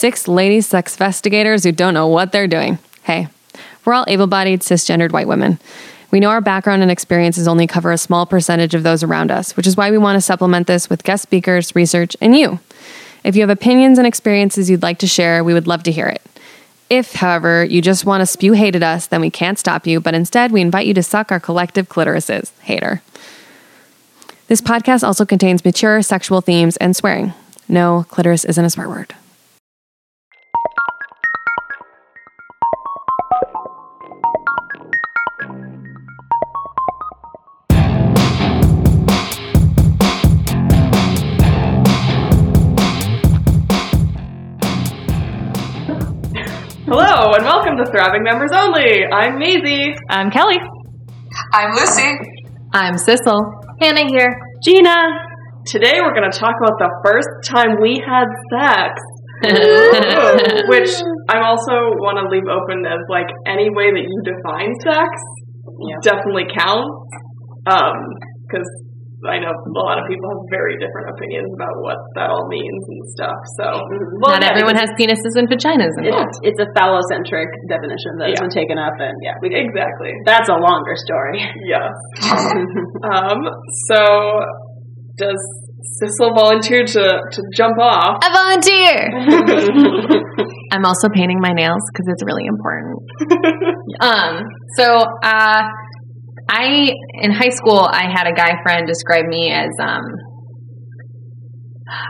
six lady sex investigators who don't know what they're doing. Hey, we're all able bodied, cisgendered white women. We know our background and experiences only cover a small percentage of those around us, which is why we want to supplement this with guest speakers, research, and you. If you have opinions and experiences you'd like to share, we would love to hear it. If, however, you just want to spew hate at us, then we can't stop you, but instead we invite you to suck our collective clitorises. Hater. This podcast also contains mature sexual themes and swearing. No, clitoris isn't a swear word. Hello and welcome to Throbbing Members Only. I'm Maisie. I'm Kelly. I'm Lucy. I'm Sissel. Hannah here. Gina. Today we're going to talk about the first time we had sex. Which I also want to leave open as like any way that you define sex definitely counts. Um, because I know a lot of people have very different opinions about what that all means and stuff. So Not everyone has penises and vaginas involved. It's, it's a phallocentric definition that has Yeah. been taken up, and yeah, we exactly. that's a longer story. Yes. um, so does Sissel volunteer to, to jump off? I volunteer. I'm also painting my nails because it's really important. um, so uh, I in high school I had a guy friend describe me as um,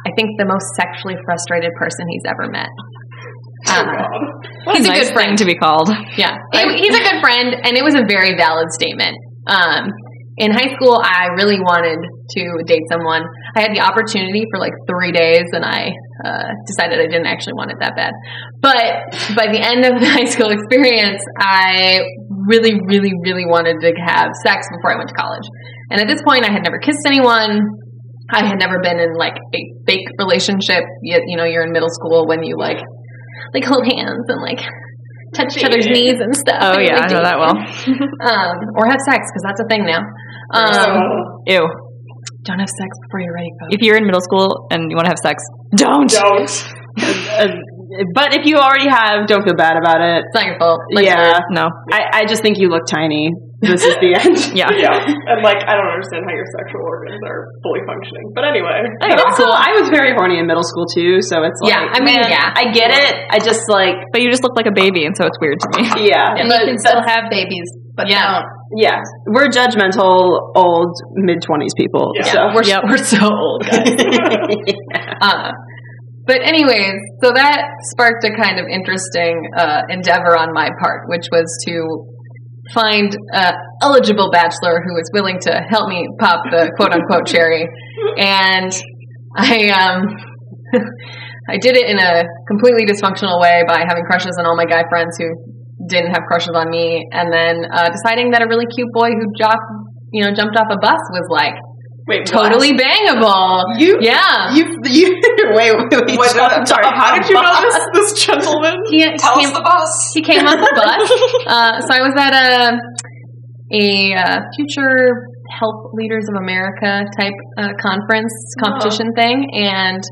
I think the most sexually frustrated person he's ever met. Oh, Uh, he's a good friend to be called. yeah, He- he's a good friend, and it was a very valid statement. Um, in high school, I really wanted to date someone. I had the opportunity for like three days, and I uh, decided I didn't actually want it that bad. But by the end of the high school experience, I really, really, really wanted to have sex before I went to college. And at this point, I had never kissed anyone. I had never been in like a fake relationship. You, you know, you're in middle school when you like like hold hands and like touch each other's knees and stuff. Oh and, yeah, I know that well. Um, or have sex because that's a thing now. Um, Ew. don't have sex before you're ready, folks. If you're in middle school and you want to have sex, don't. Don't. Uh, but if you already have, don't feel bad about it. It's not your fault. Like, yeah, No. I, I just think you look tiny. This is the end. Yeah. Yeah, and like I don't understand how your sexual organs are fully functioning. But anyway, Middle school, I was very horny in middle school too, so it's like, Yeah, I mean, man, yeah. I get it. I just like, But you just look like a baby, and so it's weird to me. yeah, And but you can still have babies, but Yeah. yeah, we're judgmental old mid twenties people. Yeah. So we're, we're so old, guys. uh, but anyways, so that sparked a kind of interesting uh, endeavor on my part, which was to find a eligible bachelor who was willing to help me pop the quote unquote cherry, and I um. I did it in a completely dysfunctional way by having crushes on all my guy friends who didn't have crushes on me, and then uh, deciding that a really cute boy who dropped, you know, jumped off a bus was like wait, totally bangable. You, Yeah. you, you. Wait, wait, wait. What, I'm sorry. How did you know this this gentleman? He, he Tell came, us the bus. he came on the bus. Uh, so I was at a a uh, future Health Leaders of America type uh, conference competition thing, and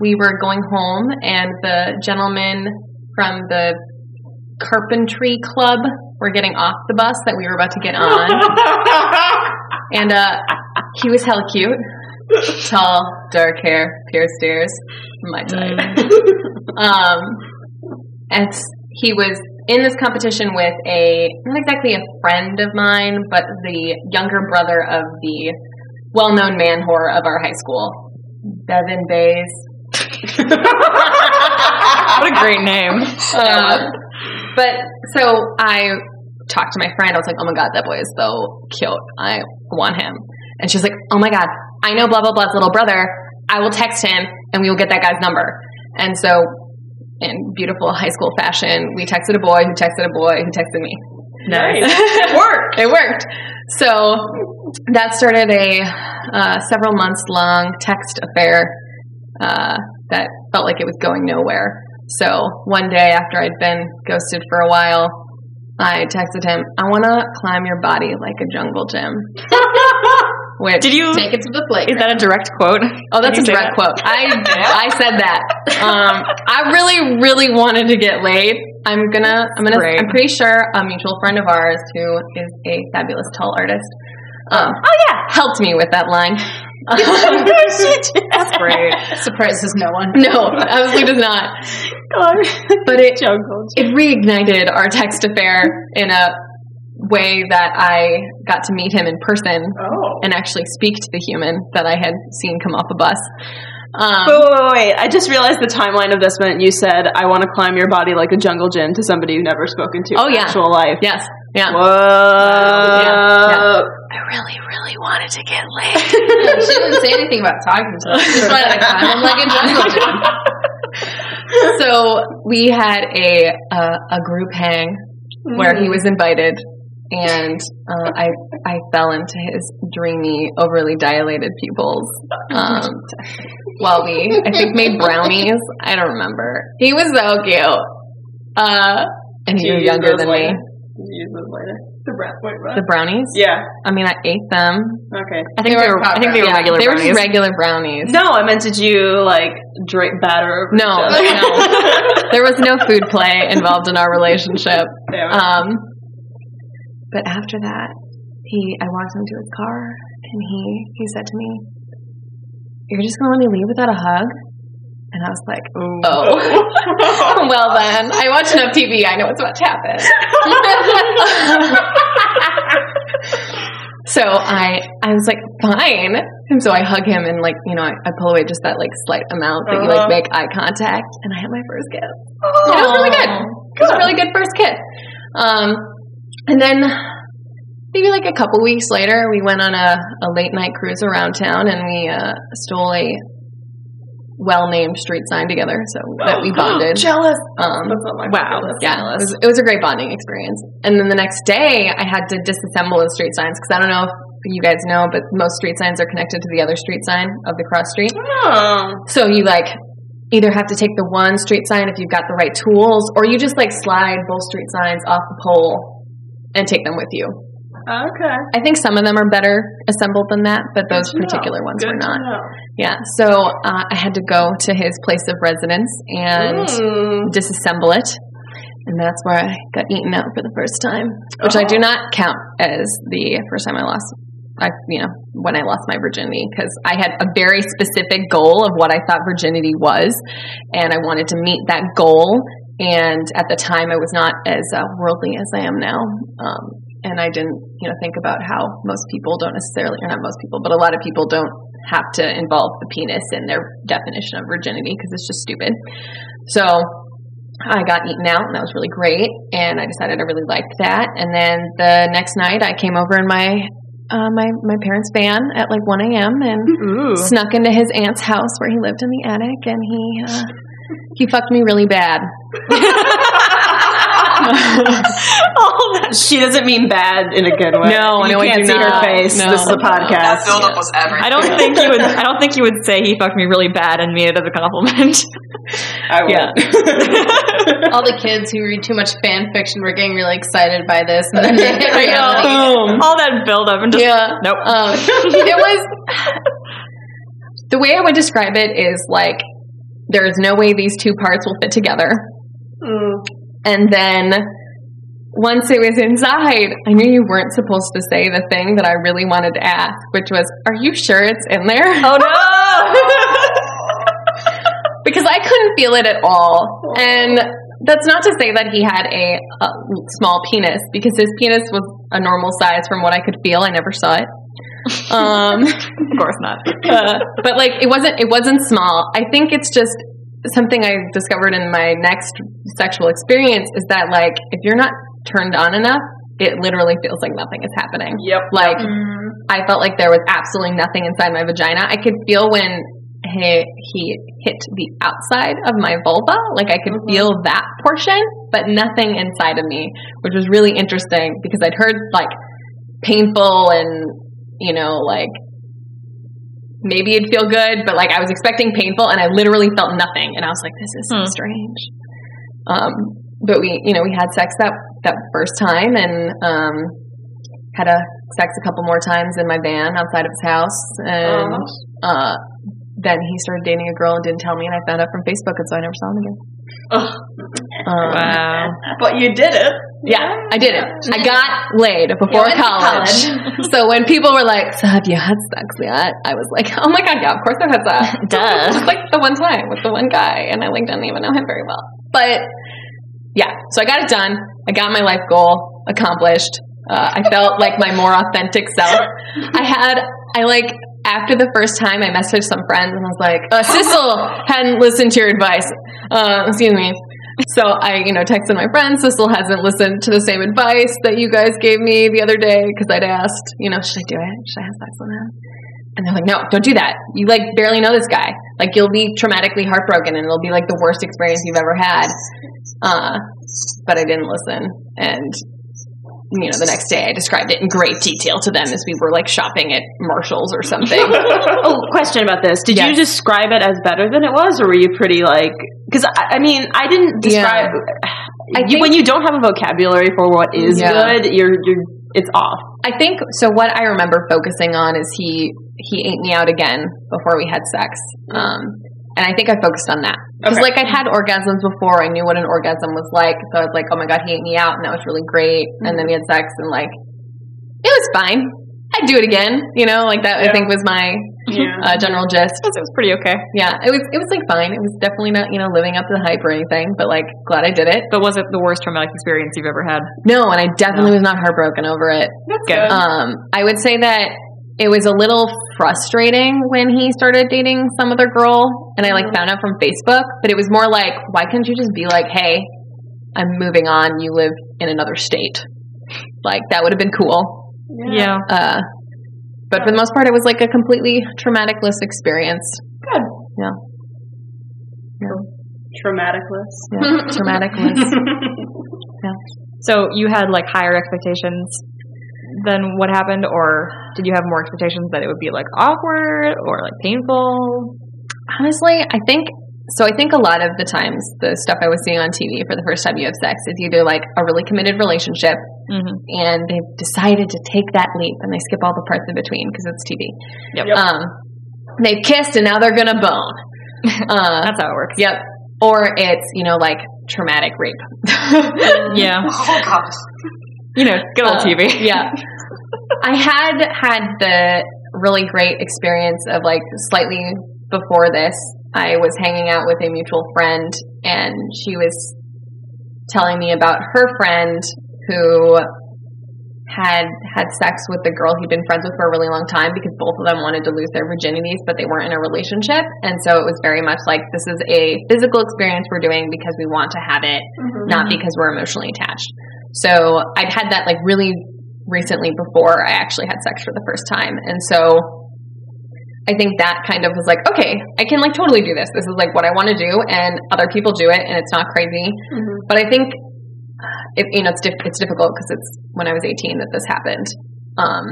we were going home, and the gentleman from the carpentry club were getting off the bus that we were about to get on, and uh, he was hella cute. Tall, dark hair, pierced ears, my type. um, and he was in this competition with a not exactly a friend of mine, but the younger brother of the well-known man whore of our high school, Bevan Bays. What a great name. Uh, but so I talked to my friend. I was like, "Oh my god, that boy is so cute. I want him." And she's like, "Oh my god, I know blah blah blah's little brother. I will text him, and we will get that guy's number." And so, in beautiful high school fashion, we texted a boy who texted a boy who texted me. Nice. It worked. It worked. So that started a uh, several months long text affair uh, that felt like it was going nowhere. So one day after I'd been ghosted for a while, I texted him, I want to climb your body like a jungle gym. Which Did you- take it to the plate? Is that a direct quote? Oh, that's a Did you say direct that? quote. I I said that. Um, I really, really wanted to get laid. I'm gonna, I'm gonna, Great. I'm pretty sure a mutual friend of ours who is a fabulous tall artist. Um, oh yeah, helped me with that line. That's great. Surprises no one. no, absolutely does not. But it it reignited our text affair in a way that I got to meet him in person Oh. and actually speak to the human that I had seen come off a bus. Um, Wait, wait, wait, wait. I just realized the timeline of this meant you said, I want to climb your body like a jungle gin to somebody you've never spoken to Oh, in yeah. actual life. yes, yeah. Whoa. Yeah, I really, really wanted to get laid. she didn't say anything about talking to us. She just wanted to climb him like a jungle gym. so we had a uh, a group hang where he was invited, and uh, I I fell into his dreamy, overly dilated pupils. Um, while we, I think, made brownies. I don't remember. He was so cute. Uh, and he Do you was younger than later? me. Use those later. The breath. Wait. The brownies. yeah. I mean, I ate them. Okay. I think they were. I think they were Yeah, regular they were brownies. just regular brownies. No, I meant did you like drink batter? over No, no. There was no food play involved in our relationship. Damn it. Um, but after that, he, I walked into his car, and he, he said to me, "You're just gonna let me leave without a hug?" And I was like, "Oh, well then, I watch enough TV. I know what's about to happen." so I, I was like, "Fine." And so I hug him, and like, you know, I, I pull away just that like slight amount that you Uh-huh. like make eye contact, and I had my first kiss. And it was really good. It was a really good first kiss. Um, and then maybe like a couple weeks later, we went on a, a late night cruise around town and we uh, stole a well named street sign together so that we bonded. Jealous. Um, That's not my wow. Yeah, it was, it was a great bonding experience. And then the next day, I had to disassemble the street signs because I don't know if you guys know, but most street signs are connected to the other street sign of the cross street. Oh. So you like either have to take the one street sign if you've got the right tools, or you just like slide both street signs off the pole and take them with you. Okay. I think some of them are better assembled than that, but those to know. particular ones Good were not. Yeah, so uh, I had to go to his place of residence and Mm. disassemble it. And that's where I got eaten out for the first time, which I do Oh. not count as the first time I lost. I, you know, when I lost my virginity, because I had a very specific goal of what I thought virginity was, and I wanted to meet that goal. And at the time, I was not as uh, worldly as I am now, um, and I didn't, you know, think about how most people don't necessarily, or not most people, but a lot of people don't have to involve the penis in their definition of virginity because it's just stupid. So I got eaten out, and that was really great. And I decided I really liked that. And then the next night, I came over in my uh, my my parents' van at like 1 a.m. and Ooh. snuck into his aunt's house where he lived in the attic, and he uh, he fucked me really bad. oh, She doesn't mean bad in a good way. No, you no, I can't do see her not. face. No. This is a That podcast. buildup was everything. I don't think you would. I don't think you would say he fucked me really bad and mean it as a compliment. I would. Yeah. All the kids who read too much fan fiction were getting really excited by this, and then they hit reality. Boom. All that build up and just Yeah. nope. Um, it was the way I would describe it is like there is no way these two parts will fit together. Mm. And then once it was inside, I knew you weren't supposed to say the thing that I really wanted to ask, which was, "Are you sure it's in there?" Oh no! because I couldn't feel it at all. And that's not to say that he had a, a small penis, because his penis was a normal size from what I could feel. I never saw it. Um, of course not. uh, but like it wasn't it wasn't small. I think it's just something I discovered in my next sexual experience is that like if you're not turned on enough, it literally feels like nothing is happening. Yep. Like Mm. I felt like there was absolutely nothing inside my vagina. I could feel when he, he hit the outside of my vulva. Like I could feel that portion, but nothing inside of me, which was really interesting because I'd heard like painful and, you know, like maybe it'd feel good, but like I was expecting painful and I literally felt nothing. And I was like, this is so Hmm. strange. Um, but we, you know, we had sex that, that first time and, um, had a sex a couple more times in my van outside of his house, and uh, then he started dating a girl and didn't tell me, and I found out from Facebook, and so I never saw him again. Um, Wow. But you did it. Yeah, I did it. I got laid before went to college. so when people were like, "So have you had sex yet?" I was like, "Oh my god, yeah, of course I've had sex." Duh. Just like the one time with the one guy, and I like didn't even know him very well. But yeah, so I got it done. I got my life goal accomplished. Uh, I felt like my more authentic self. I had, I like, after the first time, I messaged some friends and I was like, uh, Sissel hadn't listened to your advice. Uh, excuse me. So I, you know, texted my friend, Sissel hasn't listened to the same advice that you guys gave me the other day because I'd asked, you know, should I do it? Should I have sex with him? And they're like, no, don't do that. You like barely know this guy. Like you'll be traumatically heartbroken and it'll be like the worst experience you've ever had. Uh, but I didn't listen. And, you know, the next day I described it in great detail to them as we were like shopping at Marshalls or something. Oh, question about this. Did you describe it as better than it was, or were you pretty like? Because I, I mean, I didn't describe. I you, when you don't have a vocabulary for what is Yeah. good, you're you're it's off. I think so. What I remember focusing on is he he ate me out again before we had sex, um, and I think I focused on that because Okay. like I'd had orgasms before. I knew what an orgasm was like, so I was like, oh my god, he ate me out, and that was really great. And then we had sex, and like it was fine. I'd do it again, you know, like that. I think was my Yeah. uh, general gist. It was pretty okay. Yeah, it was it was like fine. It was definitely not you know living up to the hype or anything, but like glad I did it. But was it the worst traumatic experience you've ever had? No, and I definitely was not heartbroken over it. That's good. Um, I would say that it was a little frustrating when he started dating some other girl, and I like found out from Facebook. But it was more like, why couldn't you just be like, "Hey, I'm moving on. You live in another state." Like that would have been cool. Yeah. Uh, but for the most part, it was like a completely traumatic-less experience. Good. Yeah. Traumatic list. Yeah, traumatic-less. So you had like higher expectations than what happened, or did you have more expectations that it would be like awkward or like painful? Honestly, I think so. I think a lot of the times the stuff I was seeing on TV for the first time you have sex is either like a really committed relationship Mm-hmm. and they've decided to take that leap and they skip all the parts in between because it's TV. Yep. Yep. Um, they've kissed and now they're gonna bone. Uh, That's how it works. yep. Or it's you know like traumatic rape. Yeah. Oh gosh. You know, good old Uh, TV. yeah. I had had the really great experience of like slightly before this, I was hanging out with a mutual friend and she was telling me about her friend who had had sex with the girl he'd been friends with for a really long time because both of them wanted to lose their virginities but they weren't in a relationship and so it was very much like this is a physical experience we're doing because we want to have it not because we're emotionally attached so i'd had that like really recently before i actually had sex for the first time and so I think that kind of was like, okay, I can like totally do this. This is like what I want to do, and other people do it, and it's not crazy. But I think it, you know it's diff- it's difficult because it's when I was 18 that this happened. Um,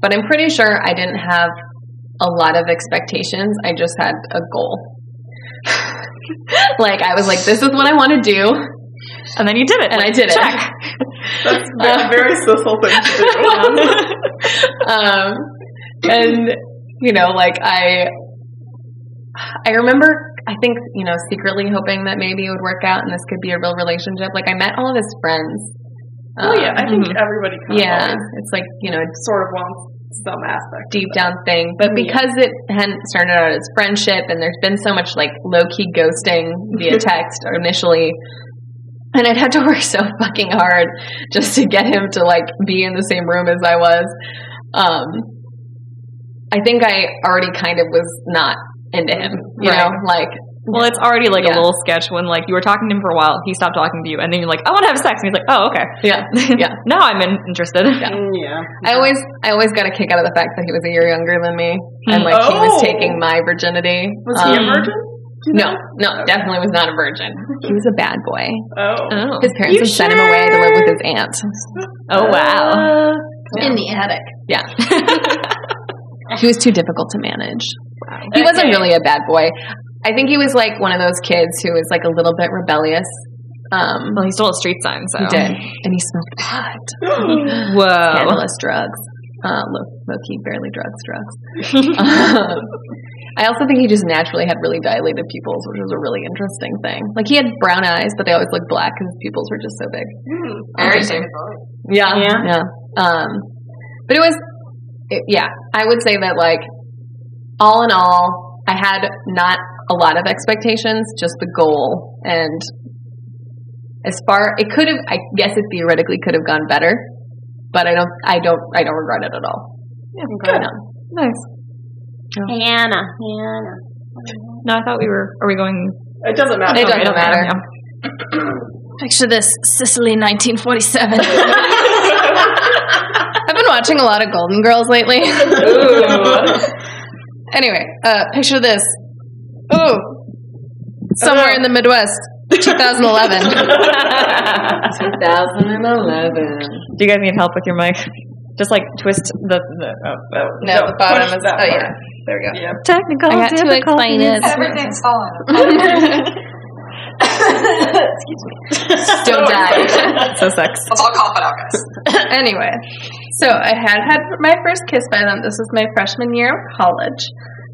but I'm pretty sure I didn't have a lot of expectations. I just had a goal. like I was like, this is what I want to do, And then you did it. and I did check. it. That's very, very Sissel thing to do. um, and you know, like I, I remember, I think you know, secretly hoping that maybe it would work out and this could be a real relationship. Like I met all of his friends. Oh yeah, I think Um, everybody kind yeah, it's like you know, sort of wants some aspect. deep down thing. But Yeah. because it hadn't started out as friendship and there's been so much like low key ghosting via text or initially. And I'd had to work so fucking hard just to get him to like be in the same room as I was. Um, I think I already kind of was not into him, you know, like Well, it's already like Yeah. a little sketch when like you were talking to him for a while, he stopped talking to you, and then you're like, I want to have sex, and he's like, Oh, okay. yeah, yeah. now I'm in- interested. Yeah. Mm, yeah. I always, I always got a kick out of the fact that he was a year younger than me, and like he was Oh. taking my virginity. Was he a Um, virgin? No, no, definitely was not a virgin. He was a bad boy. Oh. Oh, His parents You had sent him away to live with his aunt. oh wow. in the attic. Yeah. he was too difficult to manage. He wasn't really a bad boy. I think he was like one of those kids who was like a little bit rebellious. Um, Well, he stole a street sign, so he did, and he smoked pot. Whoa. Scandalous drugs. Uh, low, low key, barely drugs, drugs. um, I also think he just naturally had really dilated pupils, which was a really interesting thing. Like he had brown eyes, but they always looked black because his pupils were just so big. Very Interesting. Yeah, Yeah. yeah. Um, but it was, it, yeah. I would say that like, all in all, I had not a lot of expectations, just the goal, and as far it could have. I guess it theoretically could have gone better, but I don't. I don't. I don't regret it at all. Yeah, good. No. Hannah, Hannah. No, I thought we were. Are we going? It doesn't matter. It doesn't matter. Yeah. Picture this Sicily 1947. I've been watching a lot of Golden Girls lately. anyway, uh, picture this. Ooh. Somewhere in the Midwest, 2011. 2011. Do you guys need help with your mic? Just like twist the. the oh, oh. No, the bottom push is. that Oh, yeah. Part. There we go. Yeah. Technical I got to explain it. Everything's falling apart. Don't die. So sex. Let's all cough it out, guys. anyway, so I had had my first kiss by them. This was my freshman year of college.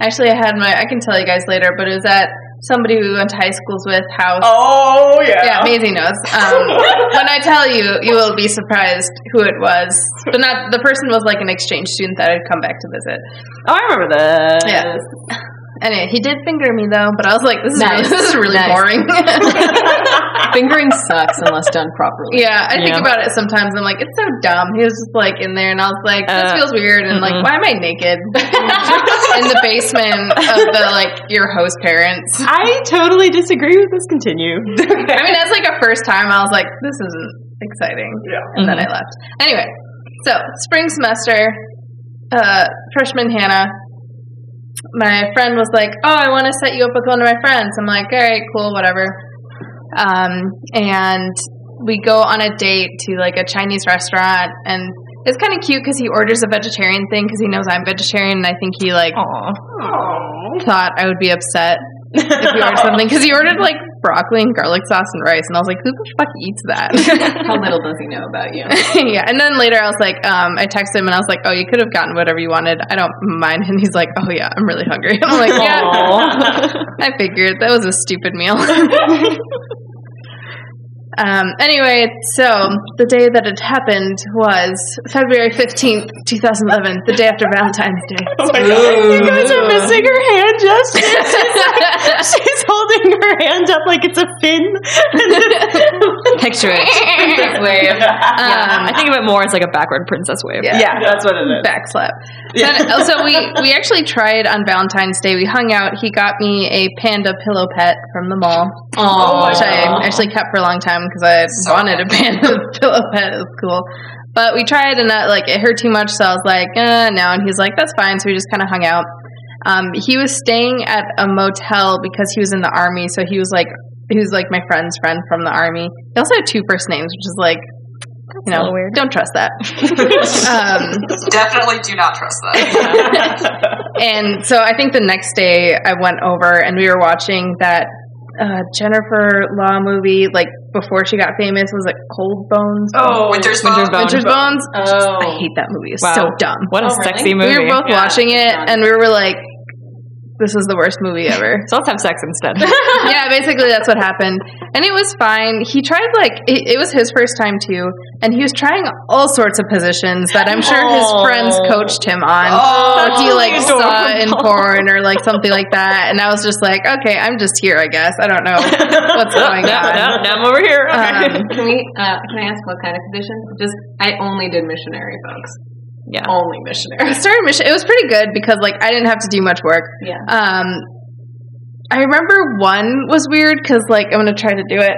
Actually, I had my, I can tell you guys later, but it was at somebody we went to high schools with, house. Oh yeah. Yeah, Maisie knows. Um, when I tell you, you will be surprised who it was. But not the person was like an exchange student that had come back to visit. Oh, I remember this. Yeah. Anyway, he did finger me though, but I was like, this is Nice. really, this is really Nice. boring. Fingering sucks unless done properly. yeah, I think Yeah. about it sometimes. I'm like, it's so dumb. He was just like in there, and I was like, this Uh, feels weird, and like, mm-mm. why am I naked in the basement of the like your host parents? I totally disagree with this. Continue. I mean, that's like a first time. I was like, this isn't exciting. Yeah. And then I left. Anyway, so spring semester, uh, freshman Hannah, my friend was like, oh, I want to set you up with one of my friends. I'm like, all right, cool, whatever. Um, and we go on a date to like a Chinese restaurant, and it's kind of cute because he orders a vegetarian thing because he knows I'm vegetarian, and I think he like Aw. thought I would be upset if he ordered something because he ordered like broccoli and garlic sauce and rice, and I was like, who the fuck eats that? How little does he know about you? yeah, and then later I was like, um, I texted him and I was like, oh, you could have gotten whatever you wanted. I don't mind. And he's like, oh yeah, I'm really hungry. I'm like, yeah, I figured that was a stupid meal. Um, anyway, so the day that it happened was February 15th, 2011, the day after Valentine's Day. Oh my god. You guys are missing her hand gestures. She's, like, she's holding her hand up like it's a fin. Picture it. Princess wave. Um, I think of it more as like a backward princess wave. Yeah. yeah, that's what it is. back slap. Then, also, we we actually tried on Valentine's Day. We hung out. He got me a panda pillow pet from the mall, Aw. which I actually kept for a long time because I wanted a panda pillow pet. It was cool. But we tried and that like it hurt too much, so I was like, uh, no. And he's like, that's fine. So we just kind of hung out. Um, he was staying at a motel because he was in the army, so he was like he was like my friend's friend from the army. He also had two first names, which is like you know, weird. don't trust that. um, Definitely do not trust that. and so I think the next day I went over and we were watching that uh, Jennifer Law movie, like before she got famous, was it Cold Bones? Oh, Winter's Winter's Bone. Bone. Winter's Bones. Oh. I hate that movie. It's Wow. so dumb. What a Oh, really? sexy movie. We were both Yeah. watching it and we were like, "This is the worst movie ever." so let's have sex instead. yeah, basically that's what happened. And it was fine. He tried like it, it was his first time too, and he was trying all sorts of positions that I'm sure his friends coached him on. Oh, what he like that's saw in porn or like something like that. And I was just like, okay, I'm just here, I guess. I don't know what's going no, on. no, no, I'm over here. Okay. Um, Can we? Uh, can I ask what kind of position? Just I only did missionary, folks. Yeah. Only missionary. I started mission. It was pretty good because like I didn't have to do much work. Yeah. Um, I remember one was weird because like I'm gonna try to do it.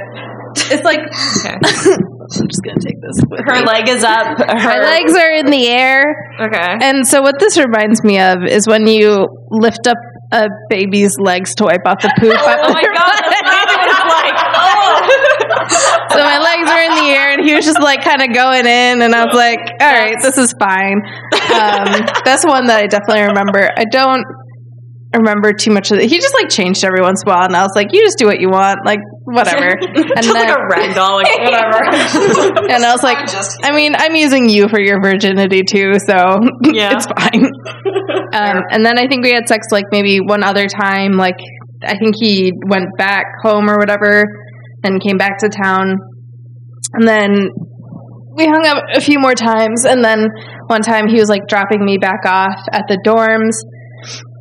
It's like Okay. I'm just gonna take this with Her me. leg is up. Her My legs are in the air, Okay. and so what this reminds me of is when you lift up a baby's legs to wipe off the poop. Oh my god, that's exactly what it's like. Oh. so my legs were in the air, and he was just like kind of going in, and I was like, "All right, this is fine." Um, that's one that I definitely remember. I don't. remember too much of it. He just like changed every once in a while, and I was like, "You just do what you want, like whatever." And Just then, like a rag doll, like whatever. and I was like, I mean, I'm using you for your virginity too, so Yeah. it's fine. Um, and then I think we had sex like maybe one other time. Like I think he went back home or whatever, and came back to town, and then we hung up a few more times. And then one time he was like dropping me back off at the dorms.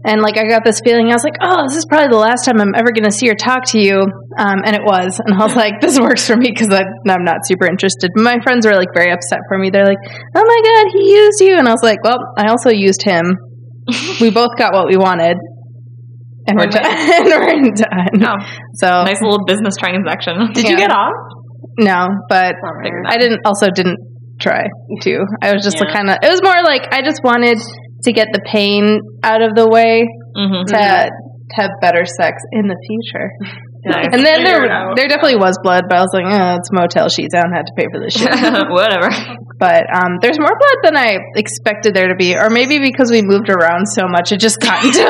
And like I got this feeling, I was like, "Oh, this is probably the last time I'm ever going to see or talk to you," um, and it was. And I was like, "This works for me because I'm not super interested." But my friends were like very upset for me. They're like, "Oh my god, he used you," and I was like, "Well, I also used him. we both got what we wanted, and we're done. and we're done." Oh. So nice little business transaction. Did you get off? no, but I didn't. Also, didn't try to. I was just Yeah. kind of. It was more like I just wanted to get the pain out of the way Mm-hmm. to have better sex in the future. Nice. And then there, there definitely was blood, but I was like, oh, it's motel sheets. I don't have to pay for this shit. Whatever. but um, there's more blood than I expected there to be, or maybe because we moved around so much, it just got into.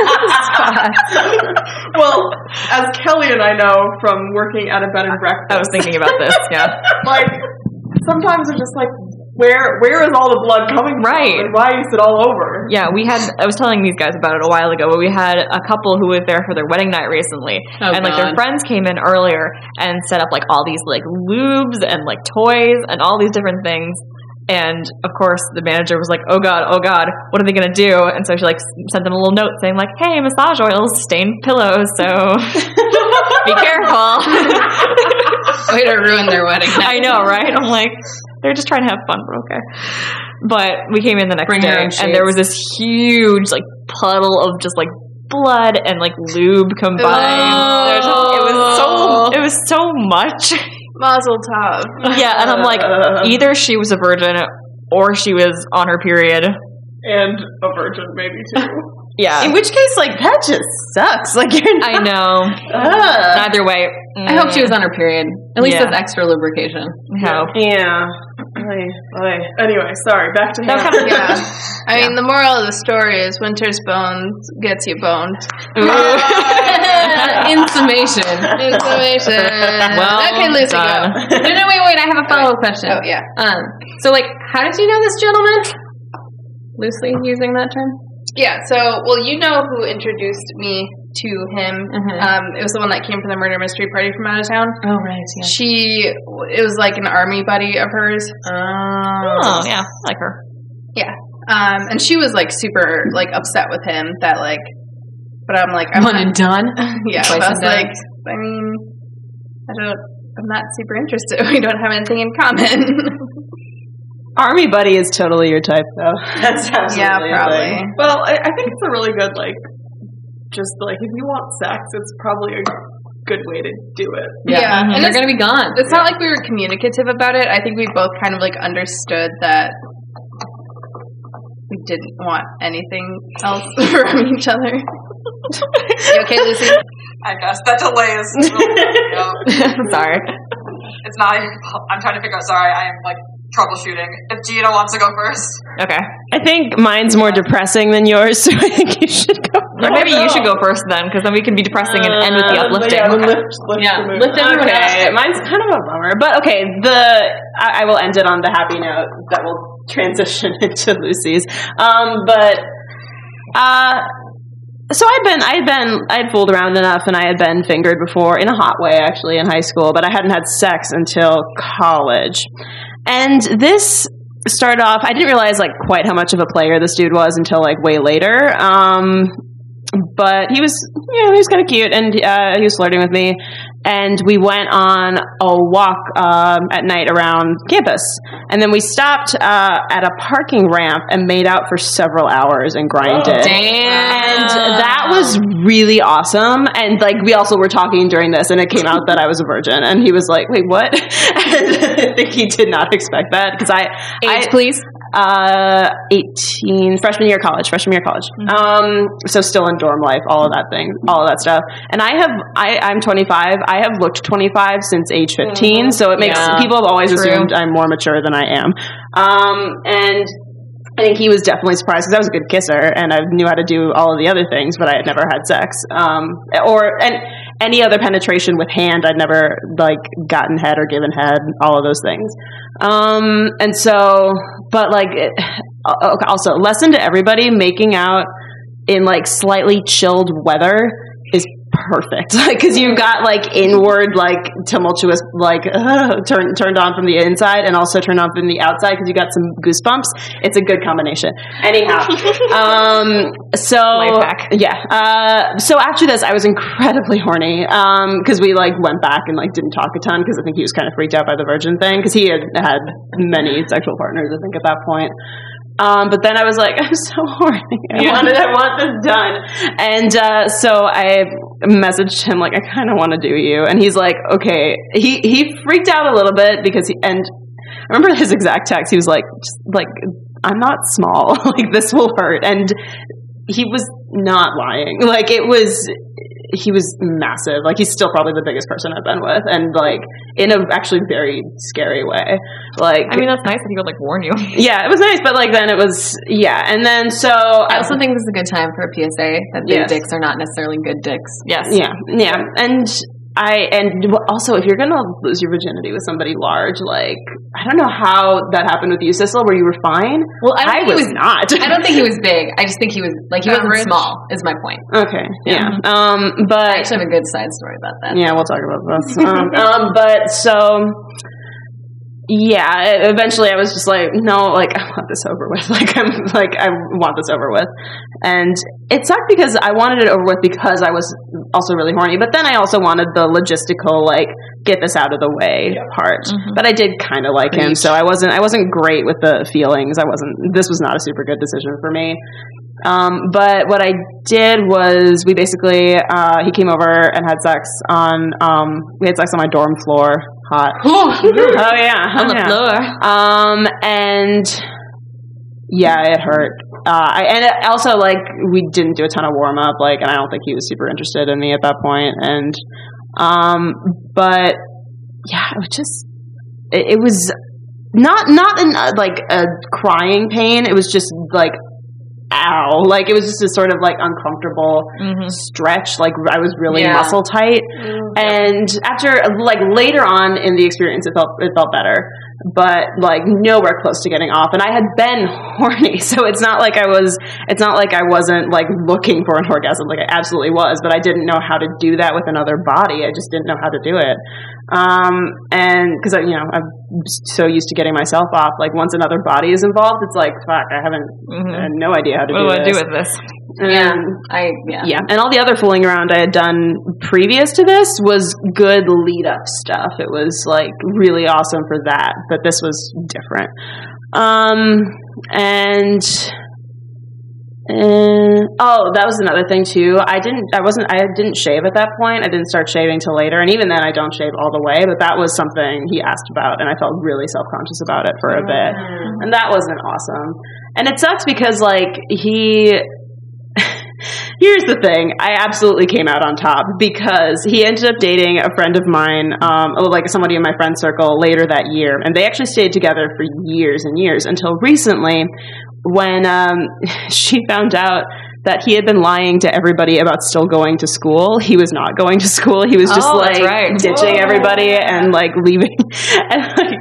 well, as Kelly and I know from working at a bed and breakfast, I was thinking about this. Yeah. like sometimes it's just like where where is all the blood coming Right. from and why is it all over? Yeah, we had. I was telling these guys about it a while ago, but we had a couple who was there for their wedding night recently, Oh, and like their friends came in earlier and set up like all these like lubes and like toys and all these different things. And of course, the manager was like, "Oh God, oh God, what are they gonna do?" And so she like sent them a little note saying like, "Hey, massage oils stain pillows, so be careful." Way to ruin their wedding. I know, right? I'm like, they're just trying to have fun, but okay. But we came in the next Bring day, and there was this huge like puddle of just like blood and like lube combined. Just- it was so it was so much. Mazel tov. yeah, and I'm like, Uh, either she was a virgin or she was on her period. and a virgin maybe too. Yeah, In which case, like that just sucks. Like you're I know. Ugh. Neither way, I hope she was on her period. At least Yeah. that's extra lubrication. No. Yeah. Oy, oy. Anyway, sorry. Back to That kind of Yeah. I mean, the moral of the story is Winter's bones gets you boned. In summation. In summation. Well okay, Lucy, done. go. No, no, wait, wait. I have a follow up question. Oh, yeah. Um, so, like, how did you know this gentleman? Loosely using that term. Yeah, so, well, you know who introduced me to him. Mhm. Um, it was the one that came from the murder mystery party from out of town. Oh, right. Yeah. She, it was like an army buddy of hers. Oh yeah, I like her. Yeah. Um, and she was like super like upset with him that like, but I'm like, I'm One and done. yeah, Twice I was done. like, I mean, I don't, I'm not super interested. We don't have anything in common. Army buddy is totally your type, though. That's absolutely yeah, probably. thing. Well, I, I think it's a really good like just like if you want sex, it's probably a good way to do it. Yeah, And and they're going to be gone. It's not like we were communicative about it. I think we both kind of like understood that we didn't want anything else from each other. you okay, Lucy? I guess that delay is really freaking out. Sorry. It's not even. I'm trying to figure out. Sorry, I am like troubleshooting. If Gina wants to go first, Okay. I think mine's more depressing than yours, so I think you should go. Or maybe you should go first then, because then we can be depressing and end with the Uh, uplifting. Yeah, lift, lift Yeah, the lift everyone Okay, mine's kind of a bummer, but okay. The I, I will end it on the happy note that will transition into Lucy's. Um, but uh, so I'd been I'd been I'd fooled around enough, and I had been fingered before in a hot way, actually, in high school. But I hadn't had sex until college, and this started off. I didn't realize like quite how much of a player this dude was until like way later. Um, but he was, you know, he was kind of cute, and uh, he was flirting with me. And we went on a walk um, at night around campus, and then we stopped uh, at a parking ramp and made out for several hours and grinded. Damn. And that was really awesome. And like we also were talking during this, and it came out that I was a virgin, and he was like, "Wait, what?" and I think he did not expect that because I, Age, I, please. Uh, 18, freshman year of college, freshman year of college. Um, so still in dorm life, all of that thing, all of that stuff. And I have, I, I'm 25. I have looked 25 since age 15. So it makes, Yeah. people have always True. assumed I'm more mature than I am. Um, and I think he was definitely surprised because I was a good kisser and I knew how to do all of the other things, but I had never had sex. Um, or and any other penetration with hand, I'd never like gotten head or given head, all of those things. Um, and so, but like, it, uh, also lesson to everybody: making out in like slightly chilled weather is perfect. Like because you've got like inward like tumultuous like uh, turn, turned on from the inside and also turned on from the outside because you got some goosebumps. It's a good combination. Anyhow um so yeah uh so after this i was incredibly horny um because we like went back and like didn't talk a ton because i think he was kind of freaked out by the virgin thing because he had had many sexual partners i think at that point um, but then I was like, I'm so horny. I Yeah. wanted, I want this done. And uh, so I messaged him like, I kind of want to do you. And he's like, okay. He he freaked out a little bit because he and I remember his exact text. He was like, just, like I'm not small. like this will hurt. And he was not lying. Like it was. He was massive. Like he's still probably the biggest person I've been with, and like in a actually very scary way. Like I mean, that's nice that he would like warn you. yeah, it was nice, but like then it was yeah, and then so I also think this is a good time for a PSA that big Yes. dicks are not necessarily good dicks. Yes. yeah, yeah, and I and also if you're gonna lose your virginity with somebody large, like I don't know how that happened with you, Sissel, where you were fine. Well, I I was was. not. I don't think he was big. I just think he was like he Average. wasn't small. Is my point. okay, yeah, um, But I actually have a good side story about that. yeah, we'll talk about this. um, um, but so. Yeah, e- eventually I was just like, no, like I want this over with. Like I'm like I want this over with. And it sucked because I wanted it over with because I was also really horny, but then I also wanted the logistical like get this out of the way part. But I did kind of like him, so I wasn't I wasn't great with the feelings. I wasn't this was not a super good decision for me. Um, but what I did was we basically uh, he came over and had sex on um, we had sex on my dorm floor. Hot. oh yeah. On oh, the yeah. floor. Um, and yeah, it hurt. Uh, I, and it also like we didn't do a ton of warm up, like, and I don't think he was super interested in me at that point. And um, but yeah, it was just it, it was not not in uh, like a crying pain. It was just like ow, like it was just a sort of like uncomfortable Mm-hmm. stretch. Like I was really Yeah. muscle tight. And after, like later on in the experience, it felt it felt better, but like nowhere close to getting off. And I had been horny, so it's not like I was. It's not like I wasn't like looking for an orgasm. Like I absolutely was, but I didn't know how to do that with another body. I just didn't know how to do it. Um, and because I, you know, I'm so used to getting myself off. Like once another body is involved, it's like fuck. I haven't. Mhm. I had no idea how to What do I do do this. with this? Yeah, And- I yeah. yeah, and all the other fooling around I had done previous to this was good lead up stuff. It was like really awesome for that, but this was different. Um, and uh, oh, that was another thing too. I didn't, I wasn't, I didn't shave at that point. I didn't start shaving till later, and even then, I don't shave all the way. But that was something he asked about, and I felt really self conscious about it for a bit, and that wasn't awesome. And it sucks because like he Here's the thing. I absolutely came out on top because he ended up dating a friend of mine, um, like somebody in my friend circle later that year. And they actually stayed together for years and years until recently when um, she found out that he had been lying to everybody about still going to school. He was not going to school. He was just Oh, like right. ditching everybody and like leaving. and like,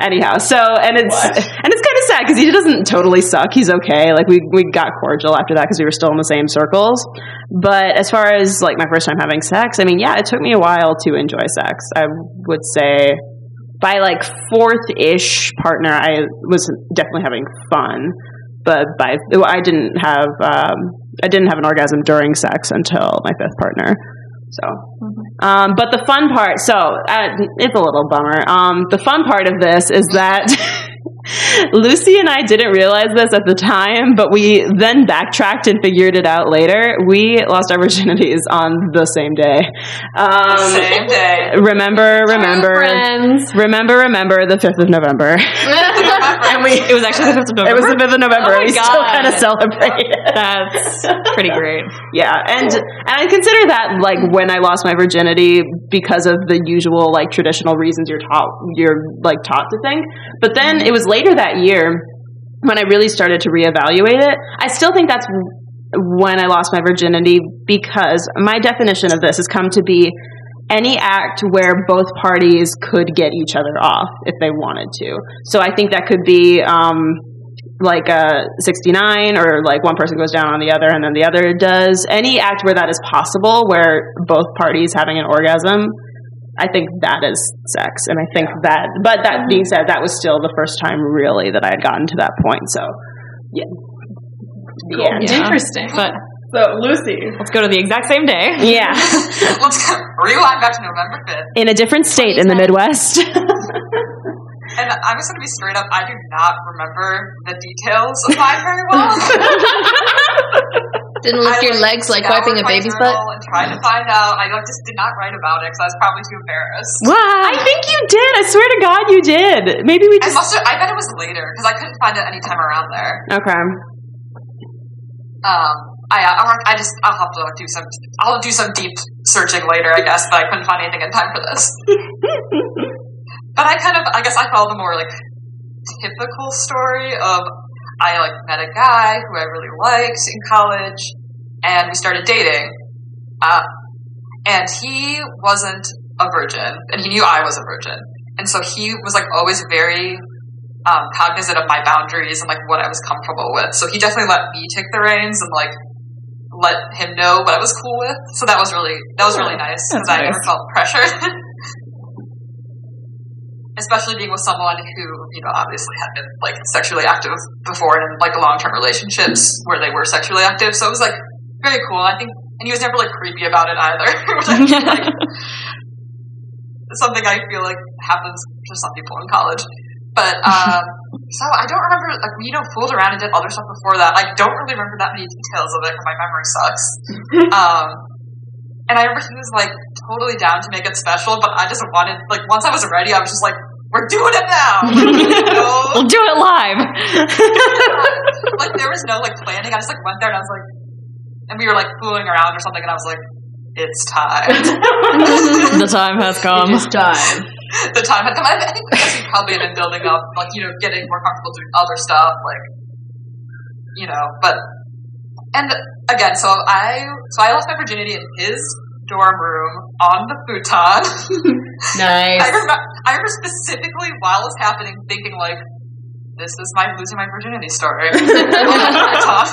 anyhow, so and it's and it's kind of sad because he doesn't totally suck. He's okay. Like we we got cordial after that because we were still in the same circles. But as far as like my first time having sex, I mean, yeah, it took me a while to enjoy sex. I would say by like fourth ish partner, I was definitely having fun. But by I didn't have um, I didn't have an orgasm during sex until my fifth partner. So, um, but the fun part, so uh, it's a little bummer. Um, the fun part of this is that Lucy and I didn't realize this at the time, but we then backtracked and figured it out later. We lost our virginities on the same day. Um, Same day. remember, remember, friends. remember, remember the fifth of November. and we, It was actually the 5th of November. it was the fifth of November. Oh we still kind of celebrate. That's pretty great. Yeah, and and I consider that like when I lost my virginity because of the usual like traditional reasons you're taught you're like taught to think. But then it was later that year when I really started to reevaluate it. I still think that's when I lost my virginity because my definition of this has come to be any act where both parties could get each other off if they wanted to. So I think that could be um, like a 69 or like one person goes down on the other and then the other does. Any act where that is possible, where both parties having an orgasm, I think that is sex. And I think that, but that mm-hmm. being said, that was still the first time really that I had gotten to that point. So, yeah. The end. Yeah. Interesting. But So Lucy, let's go to the exact same day. Yeah. Let's go, rewind back to November 5th. In a different state in the Midwest. And I'm just going to be straight up, I do not remember the details of mine very well. Didn't lift I, your legs like wiping a baby's butt. journal And tried to find out. I like, just did not write about it because I was probably too embarrassed. I think you did. I swear to God, you did. Maybe we I just. must have, I bet it was later because I couldn't find it any time around there. Okay. Um, I, I, I just, I'll have to do some, I'll do some deep searching later, I guess, but I couldn't find anything in time for this. but I kind of, I guess I follow the more like typical story of I like met a guy who I really liked in college, and we started dating. Uh, and he wasn't a virgin, and he knew I was a virgin, and so he was like always very um, cognizant of my boundaries and like what I was comfortable with. So he definitely let me take the reins and like let him know what I was cool with. So that was really that was really nice because I never felt pressured. Especially being with someone who, you know, obviously had been like sexually active before and in like long term relationships where they were sexually active. So it was like very cool. I think and he was never like creepy about it either. Which like something I feel like happens to some people in college. But um, so I don't remember like we you know fooled around and did other stuff before that. I don't really remember that many details of it because my memory sucks. um, and I remember he was like totally down to make it special, but I just wanted like once I was ready, I was just like, "We're doing it now." You? We'll do it live. like there was no like planning. I just like went there and I was like, and we were like fooling around or something, and I was like, "It's time." the time has come. Just time. the time had come. I, I think because we probably had been building up, like you know, getting more comfortable doing other stuff, like you know. But and again, so I so I lost my virginity in his dorm room on the futon. Nice. I remember, I remember specifically while it's happening, thinking like, "This is my losing my virginity story." I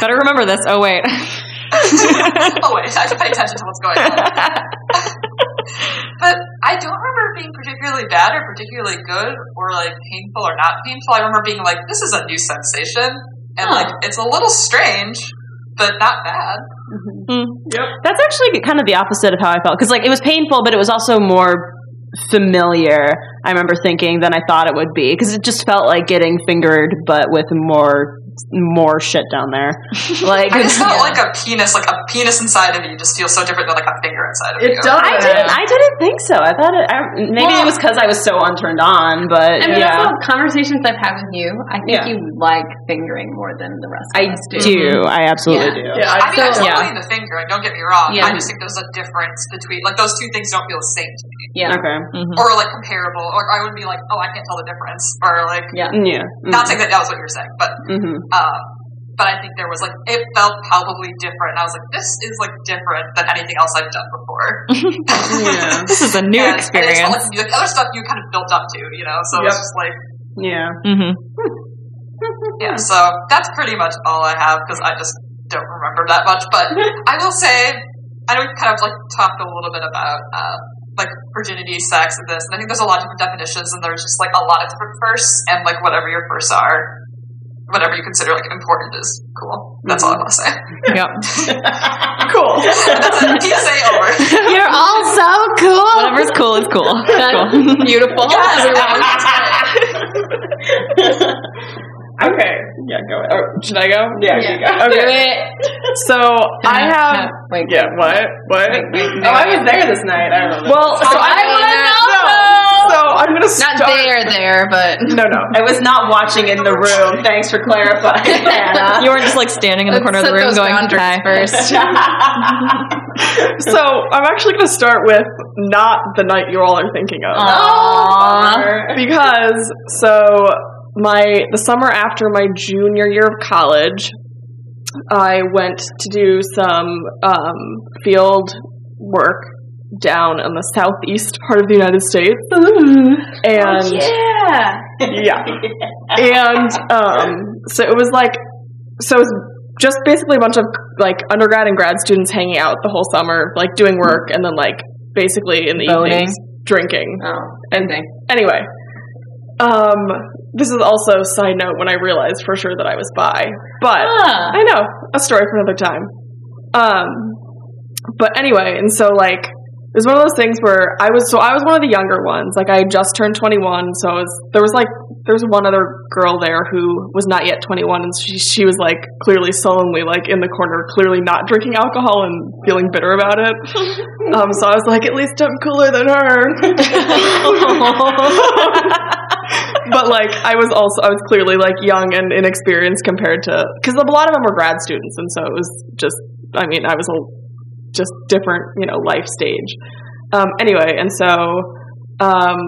better remember this. Oh wait. oh wait, I have to pay attention to what's going on. but I don't remember being particularly bad or particularly good or like painful or not painful. I remember being like, this is a new sensation. And like, it's a little strange, but not bad. Mm-hmm. Mm. Yep. That's actually kind of the opposite of how I felt because like it was painful, but it was also more familiar. I remember thinking than I thought it would be because it just felt like getting fingered, but with more more shit down there. Like I just felt like a penis, like a penis inside of you just feels so different than like a finger inside of it you. does. I didn't. I didn't think so. I thought it. I, maybe it was because I was so unturned on, but I mean, yeah, also conversations I've had with you, I think Yeah. you like fingering more than the rest of I us do. do. I absolutely do. Yeah, I I, mean, I'm So- totally in the fingering, don't get me wrong. Yeah. I just think there's a difference between, like, those two things don't feel the same to me. Yeah. Okay. Or, like, comparable. Or I wouldn't be like, oh, I can't tell the difference. Or, like, Yeah. Yeah. not saying that that was what you were saying, but Mm-hmm. Um, but I think there was like it felt palpably different. And I was like, this is like different than anything else I've done before. Yeah. This is a new And- and it's not experience. like the other stuff you kind of built up to, you know. So it's just like, Yeah. hmm yeah. So that's pretty much all I have because I just don't remember that much. But I will say, I know we kind of like talked a little bit about uh, like virginity, sex, and this, and I think there's a lot of different definitions, and there's just like a lot of different firsts, and like whatever your firsts are. Whatever you consider like important is cool. That's all I want to say. Yep. cool. That's it. PSA over. You're all so cool. Whatever's cool is cool. That's Cool. beautiful. everyone. Okay. Yeah, go ahead. Oh, should I go? Yeah, Yeah. you go. Okay. So I have. Wait. Yeah. What? What? Wait, wait, oh, I was there this night. I remember. Well, so I I wanna no. So I'm gonna start. Not there, there, but No, no. I was not watching in the room. Thanks for clarifying, Hannah. You weren't just like standing in the Let's corner of the room going, boundaries "Hi." first. So I'm actually gonna start with not the night you all are thinking of. Aw. because so my the summer after my junior year of college, I went to do some um, field work down in the southeast part of the United States, and Yeah. yeah, and um, so it was like, so it was just basically a bunch of like undergrad and grad students hanging out the whole summer, like doing work, and then like basically in the evenings drinking. Oh, And anyway, um, this is also side note when I realized for sure that I was bi, but Ah. I know a story for another time. Um, but anyway, and so like it was one of those things where I was so I was one of the younger ones. Like I had just turned twenty one, so was there was like there was one other girl there who was not yet twenty one, and she she was like clearly sullenly like in the corner, clearly not drinking alcohol and feeling bitter about it. um, so I was like, at least I'm cooler than her. but like I was also I was clearly like young and inexperienced compared to because a lot of them were grad students, and so it was just I mean I was a just different you know life stage. Um, anyway, and so um,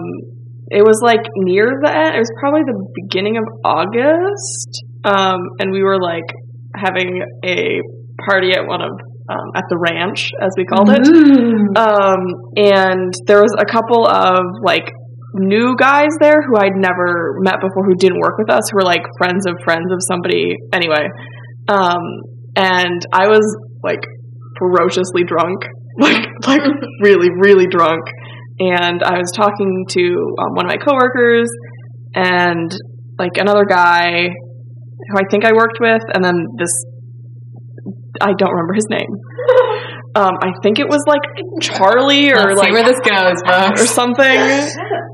it was like near the end. It was probably the beginning of August, um, and we were like having a party at one of um, at the ranch as we called it. Um, and there was a couple of like new guys there who I'd never met before who didn't work with us who were like friends of friends of somebody anyway. Um, and I was like ferociously drunk, like like really really drunk. And I was talking to um, one of my coworkers and like another guy who I think I worked with, and then this I don't remember his name. Um, I think it was like Charlie or Let's see like where this goes, or something.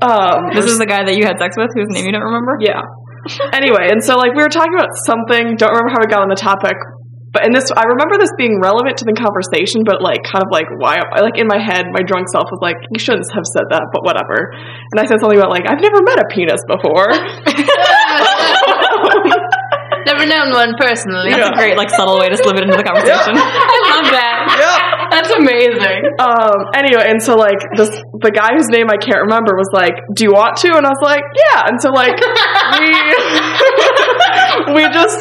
Um, This is the guy that you had sex with, whose name you don't remember. yeah. Anyway, and so like we were talking about something. Don't remember how we got on the topic, but in this, I remember this being relevant to the conversation, but like kind of like why? Like in my head, my drunk self was like, "You shouldn't have said that," but whatever. And I said something about like, "I've never met a penis before." Never known one personally. Yeah. That's a great, like, subtle way to slip it into the conversation. I love that. yeah. That's amazing. Um. Anyway, and so like this, the guy whose name I can't remember was like, "Do you want to?" And I was like, "Yeah." And so like we we just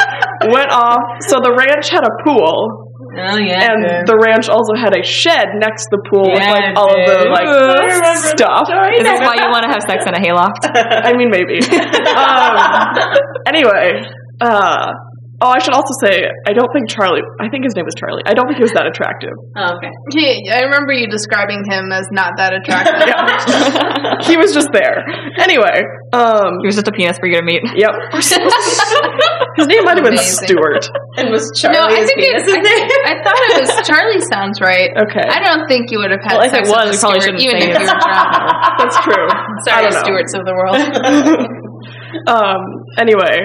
went off. So the ranch had a pool. Oh yeah. and dude. the ranch also had a shed next to the pool with like Yeah, all of the dude. like stuff. Is this why you want to have sex in a hayloft? I mean, maybe. um, anyway, uh, oh, I should also say I don't think Charlie. I think his name was Charlie. I don't think he was that attractive. oh, okay. He, I remember you describing him as not that attractive. Yeah, he was just there. Anyway, um, He was just a penis for you to meet. yep. his name might have been Amazing. Stuart. And was Charlie no, I think penis it's. his name? I, I thought it was Charlie. Sounds right. Okay, I don't think you would have had Well, if it sex was, with we probably Stuart, shouldn't even say if it. you were drunk. that's true. I Sorry, don't. Stuarts of the world. um anyway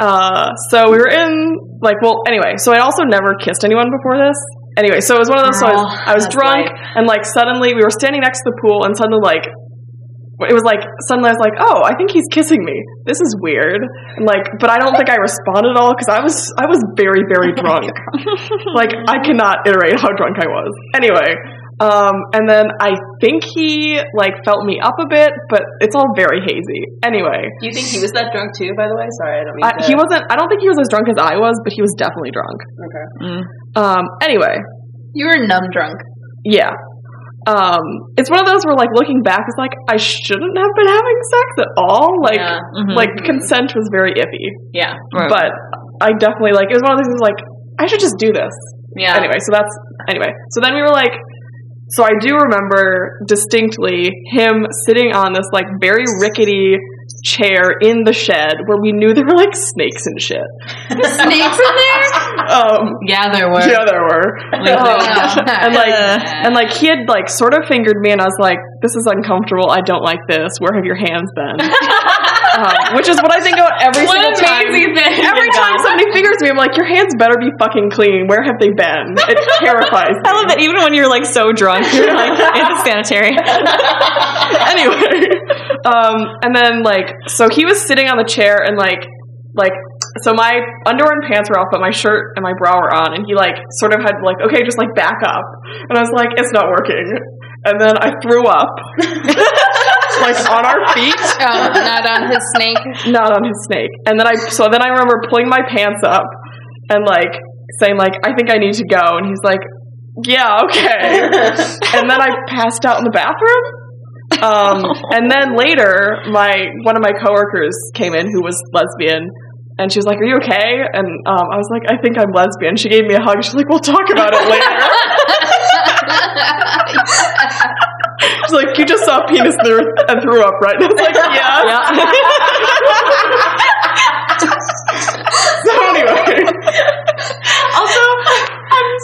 uh so we were in like well anyway so i also never kissed anyone before this anyway so it was one of those so I was, I was that's drunk and like suddenly we were standing next to the pool and suddenly like it was like suddenly I was like, "Oh, I think he's kissing me. This is weird." And like, but I don't think I responded at all because I was I was very very drunk. like I cannot iterate how drunk I was. Anyway, um, and then I think he like felt me up a bit, but it's all very hazy. Anyway, Do you think he was that drunk too? By the way, sorry, I don't mean I, to. he wasn't. I don't think he was as drunk as I was, but he was definitely drunk. Okay. Um. Anyway, You were numb drunk. yeah. Um. It's one of those where, like, looking back, it's like I shouldn't have been having sex at all. Like, yeah. Mhm. like consent was very iffy. Yeah. Right. But I definitely like it was one of those things like I should just do this. Yeah. Anyway, so that's anyway. So then we were like. So I do remember distinctly him sitting on this like very rickety chair in the shed where we knew there were like snakes and shit. Snakes in there? Um, Yeah, there were. yeah, there were. Like, Um, yeah. and like, and like he had like sort of fingered me, and I was like, "This is uncomfortable. I don't like this. Where have your hands been?" um, which is what I think about every What single time. Every time somebody fingers me, I'm like, "Your hands better be fucking clean. Where have they been?" It terrifies me. I love that even when you're like so drunk, you're like it's sanitary. anyway, um, and then like, so he was sitting on the chair and like, like, so my underwear and pants were off, but my shirt and my bra were on, and he like sort of had like, okay, just like back up, and I was like, it's not working. And then I threw up, like on our feet, Oh, not on his snake. not on his snake. And then I, so then I remember pulling my pants up and like saying like, I think I need to go. And he's like, yeah, okay. and then I passed out in the bathroom. Um, and then later, my one of my coworkers came in who was lesbian, and she was like, "Are you okay?" And um, I was like, "I think I'm lesbian." She gave me a hug. She's like, "We'll talk about it later." She's like, "You just saw a penis through and threw up, right?" And I was like, "Yeah."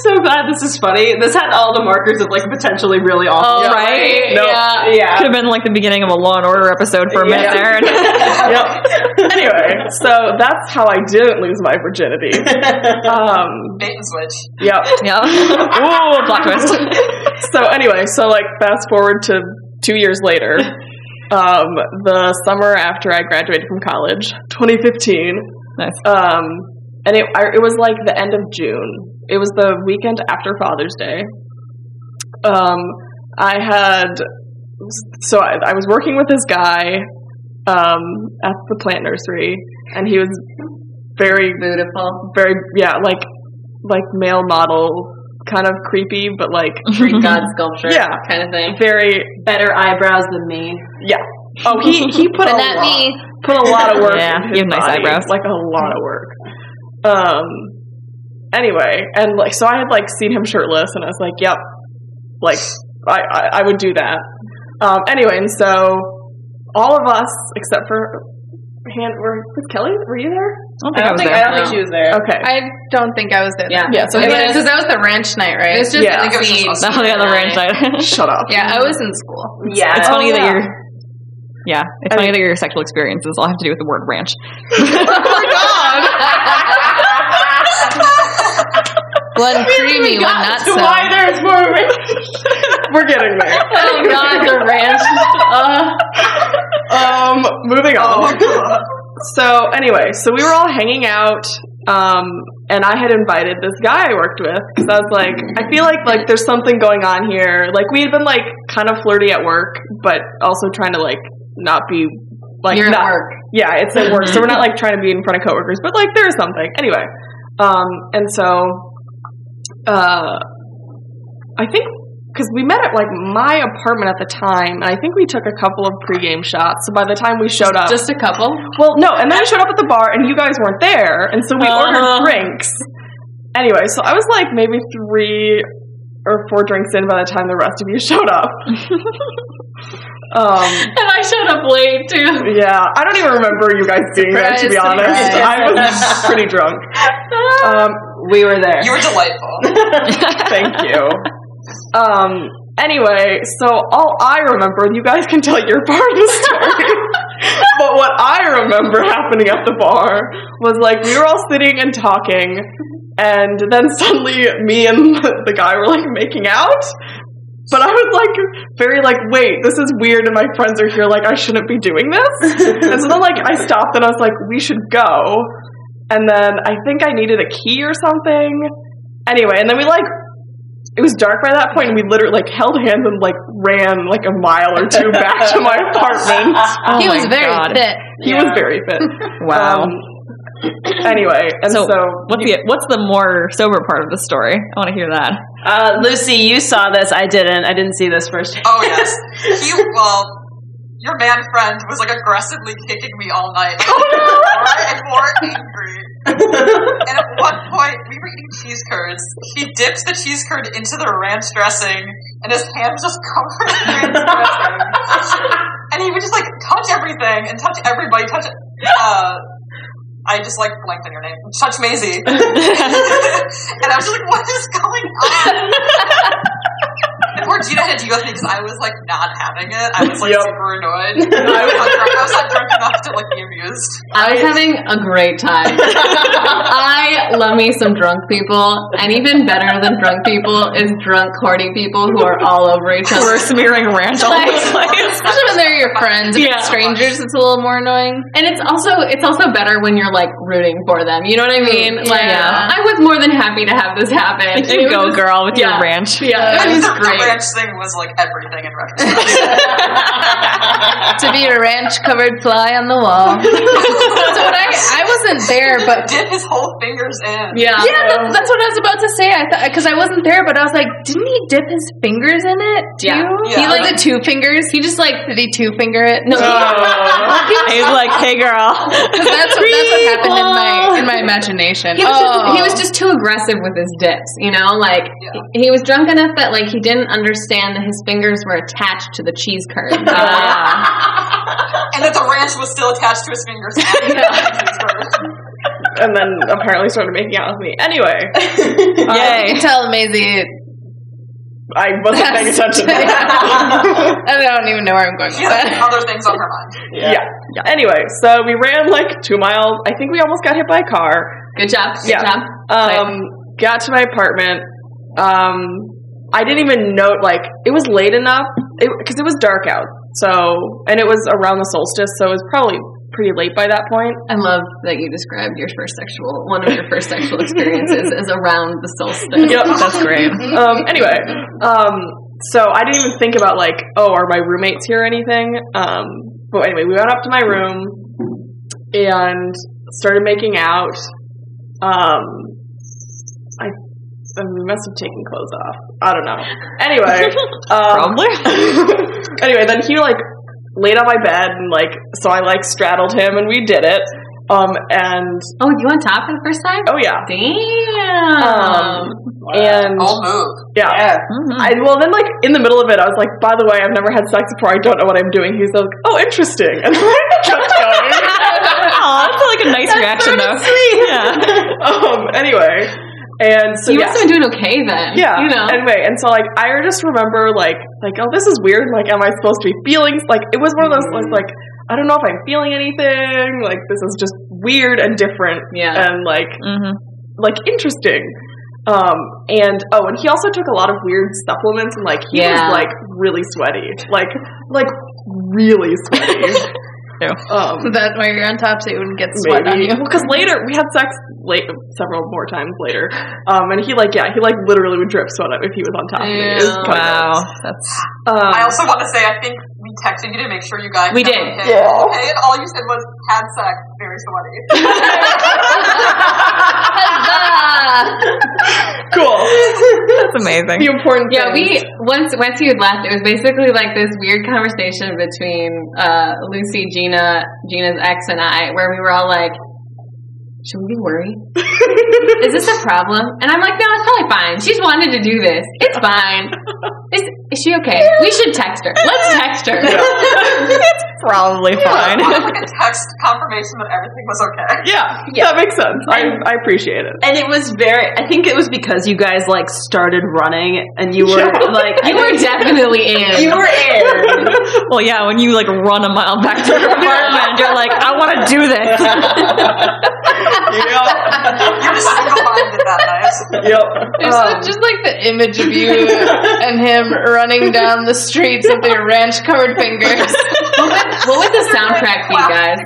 so glad this is funny. This had all the markers of like potentially really awful. Yeah. right? No. Yeah. Yeah. Could have been like the beginning of a Law and Order episode for a minute Yeah. there. yep. Anyway, so that's how I didn't lose my virginity. Um, Bait and switch. yep. yeah. Ooh, plot twist. so anyway, so like fast forward to two years later, um, the summer after I graduated from college, 2015, Nice. um, and it I, it was like the end of June. It was the weekend after Father's Day. Um, I had so I, I was working with this guy um, at the plant nursery, and he was very Beautiful. very yeah like like male model kind of creepy but like Greek god sculpture Yeah. kind of thing. very Better eyebrows than me. yeah oh he he put a not lot, me. put a lot of work Yeah, in his you have nice eyebrows. like a lot of work um anyway and like so I had like seen him shirtless and I was like yep like I I, I would do that um anyway and so all of us except for hand were was Kelly were you there I don't think I, was there. I don't think she was there. okay I don't think I was there. Yeah. Yeah, so because it that was the ranch night, right? It's just Yeah. I think it was just That was the other ranch side. shut up yeah, I was in school. Yeah. It's Oh, funny that yeah. your yeah, it's I funny mean- that your sexual experiences all have to do with the word ranch. One creamy, one not so. Why there's more we're getting there. Oh god, the ranch. Uh, um moving on. So anyway so we were all hanging out um and i had invited this guy i worked with because i was like i feel like like there's something going on here. Like we had been like kind of flirty at work but also trying to like not be like You're at not, work. yeah it's at work. So we're not like trying to be in front of coworkers but like there's something. Anyway um and so uh i think because we met at like my apartment at the time and i think we took a couple of pregame shots so by the time we showed up Just a couple. well, no, and then I showed up at the bar and you guys weren't there, and so we Uh. ordered drinks. Anyway, so I was like maybe three or four drinks in by the time the rest of you showed up. um, And I showed up late too. yeah, I don't even remember you guys being there to be Surprise, honest. surprise. I was pretty drunk. Um, We were there. You were delightful. thank you. Um, anyway, so all I remember, you guys can tell your part of the story. but what I remember happening at the bar was like we were all sitting and talking, and then suddenly me and the guy were like making out. But I was like very like, wait, this is weird, and my friends are here. Like, I shouldn't be doing this. and so then like I stopped and I was like, we should go. And then I think I needed a key or something. Anyway, and then we like it was dark by that point and we literally like held hands and like ran like a mile or two back to my apartment. Oh he my was very God. fit. He was very fit. Wow. Um, anyway, and so, so, what's the what's the more sober part of the story? I want to hear that. Uh, Lucy, you saw this. I didn't. I didn't see this first. Oh yes. He well, your man friend was like aggressively kicking me all night. more and more angry. And at one point, we were eating cheese curds. He dips the cheese curd into the ranch dressing, and his hands just covered in ranch dressing. And he would just like touch everything and touch everybody. Touch. Uh, I just like blanked on your name. Touch Maisie. and I was just like, what is going on? And poor Gina had to go because I was like not having it. I was like Yep. super annoyed. I was, not drunk, I was not drunk enough to like be amused. I was having a great time. I love me some drunk people, and even better than drunk people is drunk horny people who are all over each other. We're smearing ranch all over the place. Especially when they're your friends. If Yeah. it's strangers, it's a little more annoying. And it's also it's also better when you're like rooting for them. You know what I mean? Like Yeah. I was more than happy to have this happen. You go, girl, with yeah. your ranch. Yeah, it was great. Ranch ranch thing was like everything in retrospect. to be a ranch covered fly on the wall. so when I I wasn't there, but dip his whole fingers in. Yeah. yeah, that's, that's what I was about to say. I thought because I wasn't there, but I was like, didn't he dip his fingers in it? Too? Yeah. Yeah. He like the two fingers. He just like did he two finger it? No, oh. He's like, hey girl. that's what, that's what happened in my in my imagination. He was, oh. just, he oh. was just too aggressive with his dips, you know? Like, Yeah. he, he was drunk enough that, like, he didn't understand that his fingers were attached to the cheese curd. And that the ranch was still attached to his fingers. and then apparently started making out with me. Anyway, you Yay. can tell Maisie. I wasn't paying attention. And I don't even know where I'm going She with has that. other things on her mind. yeah. Anyway, so we ran like two miles. I think we almost got hit by a car. Good job. Good Yeah. job. Um, got to my apartment. Um, I didn't even know like it was late enough because it, was dark out. So and it was around the solstice, so it was probably pretty late by that point. I love that you described your first sexual, one of your first sexual experiences as around the solstice. Yep. That's great. um, anyway, um, so I didn't even think about like, oh, are my roommates here or anything? Um, but anyway, we went up to my room and started making out. Um, I, I we must have taken clothes off. I don't know. Anyway, um, Probably. anyway, then he like laid on my bed and like, so I like straddled him and we did it. Um, and Oh, you on top for the first time? oh yeah, Damn. um, and All move. yeah. Mhm. I well then like in the middle of it, I was like, by the way, I've never had sex before. I don't know what I'm doing. He's like, oh, interesting, and then I kept going. Aw, that's like a nice reaction though. Sweet. Yeah. um. Anyway, and so you yeah. must have been doing okay then. Yeah. You know. Anyway, and so like I just remember like like oh this is weird. Like am I supposed to be feeling like it was one of those like like I don't know if I'm feeling anything. Like this is just weird and different. Yeah. And like hmm like interesting. Um and oh and he also took a lot of weird supplements and like he Yeah. was like really sweaty. Like like really sweaty. Ew. um That's why you're on top so you wouldn't get sweat on you. because later we had sex late several more times later. Um and he like yeah, he like literally would drip sweat if he was on top of me. It was Ew. kinda Wow. gross. That's Um, I also want to say, I think we texted you to make sure you guys We did. Okay. Yeah. Okay, and all you said was had sex, very sweaty. cool. that's amazing. the important Yeah, things. we once once you had left, it was basically like this weird conversation between uh, Lucy, Gina, Gina's ex, and I, where we were all like, "Should we be worried? Is this a problem?" And I'm like, "No, it's probably fine. She's wanted to do this. It's fine. Is, is she okay? We should text her. Let's text her." it's probably fine. Like a text confirmation that everything was okay. yeah, that makes sense. I, I appreciate it. And it was very. I think it was because you guys like started running, and you were Yeah. like, You were definitely in. you were in. Well, yeah, when you like run a mile back to your apartment, you're like, I want to do this. yeah. You're just single-minded that night. Yep. There's Um, just like the image of you and him running down the streets with their ranch covered fingers. what would the soundtrack be, guys?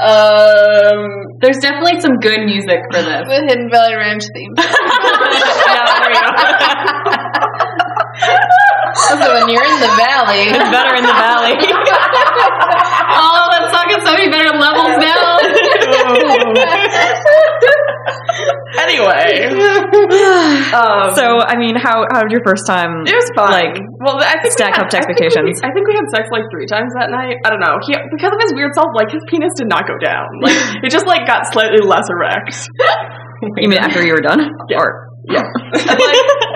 Um, There's definitely some good music for this. The Hidden Valley Ranch theme. yeah, there we go. Also, when you're in the valley, It's better in the valley. Oh, that song has so many better levels now. anyway. Um, so, I mean, how how did your first time? it was fun. like, well, I think we stack had- up to I think we- expectations. I think, we, had sex like three times that night. I don't know. He, because of his weird self, like his penis did not go down. Like it just like got slightly less erect. You mean after you were done? Yeah. Or Yeah,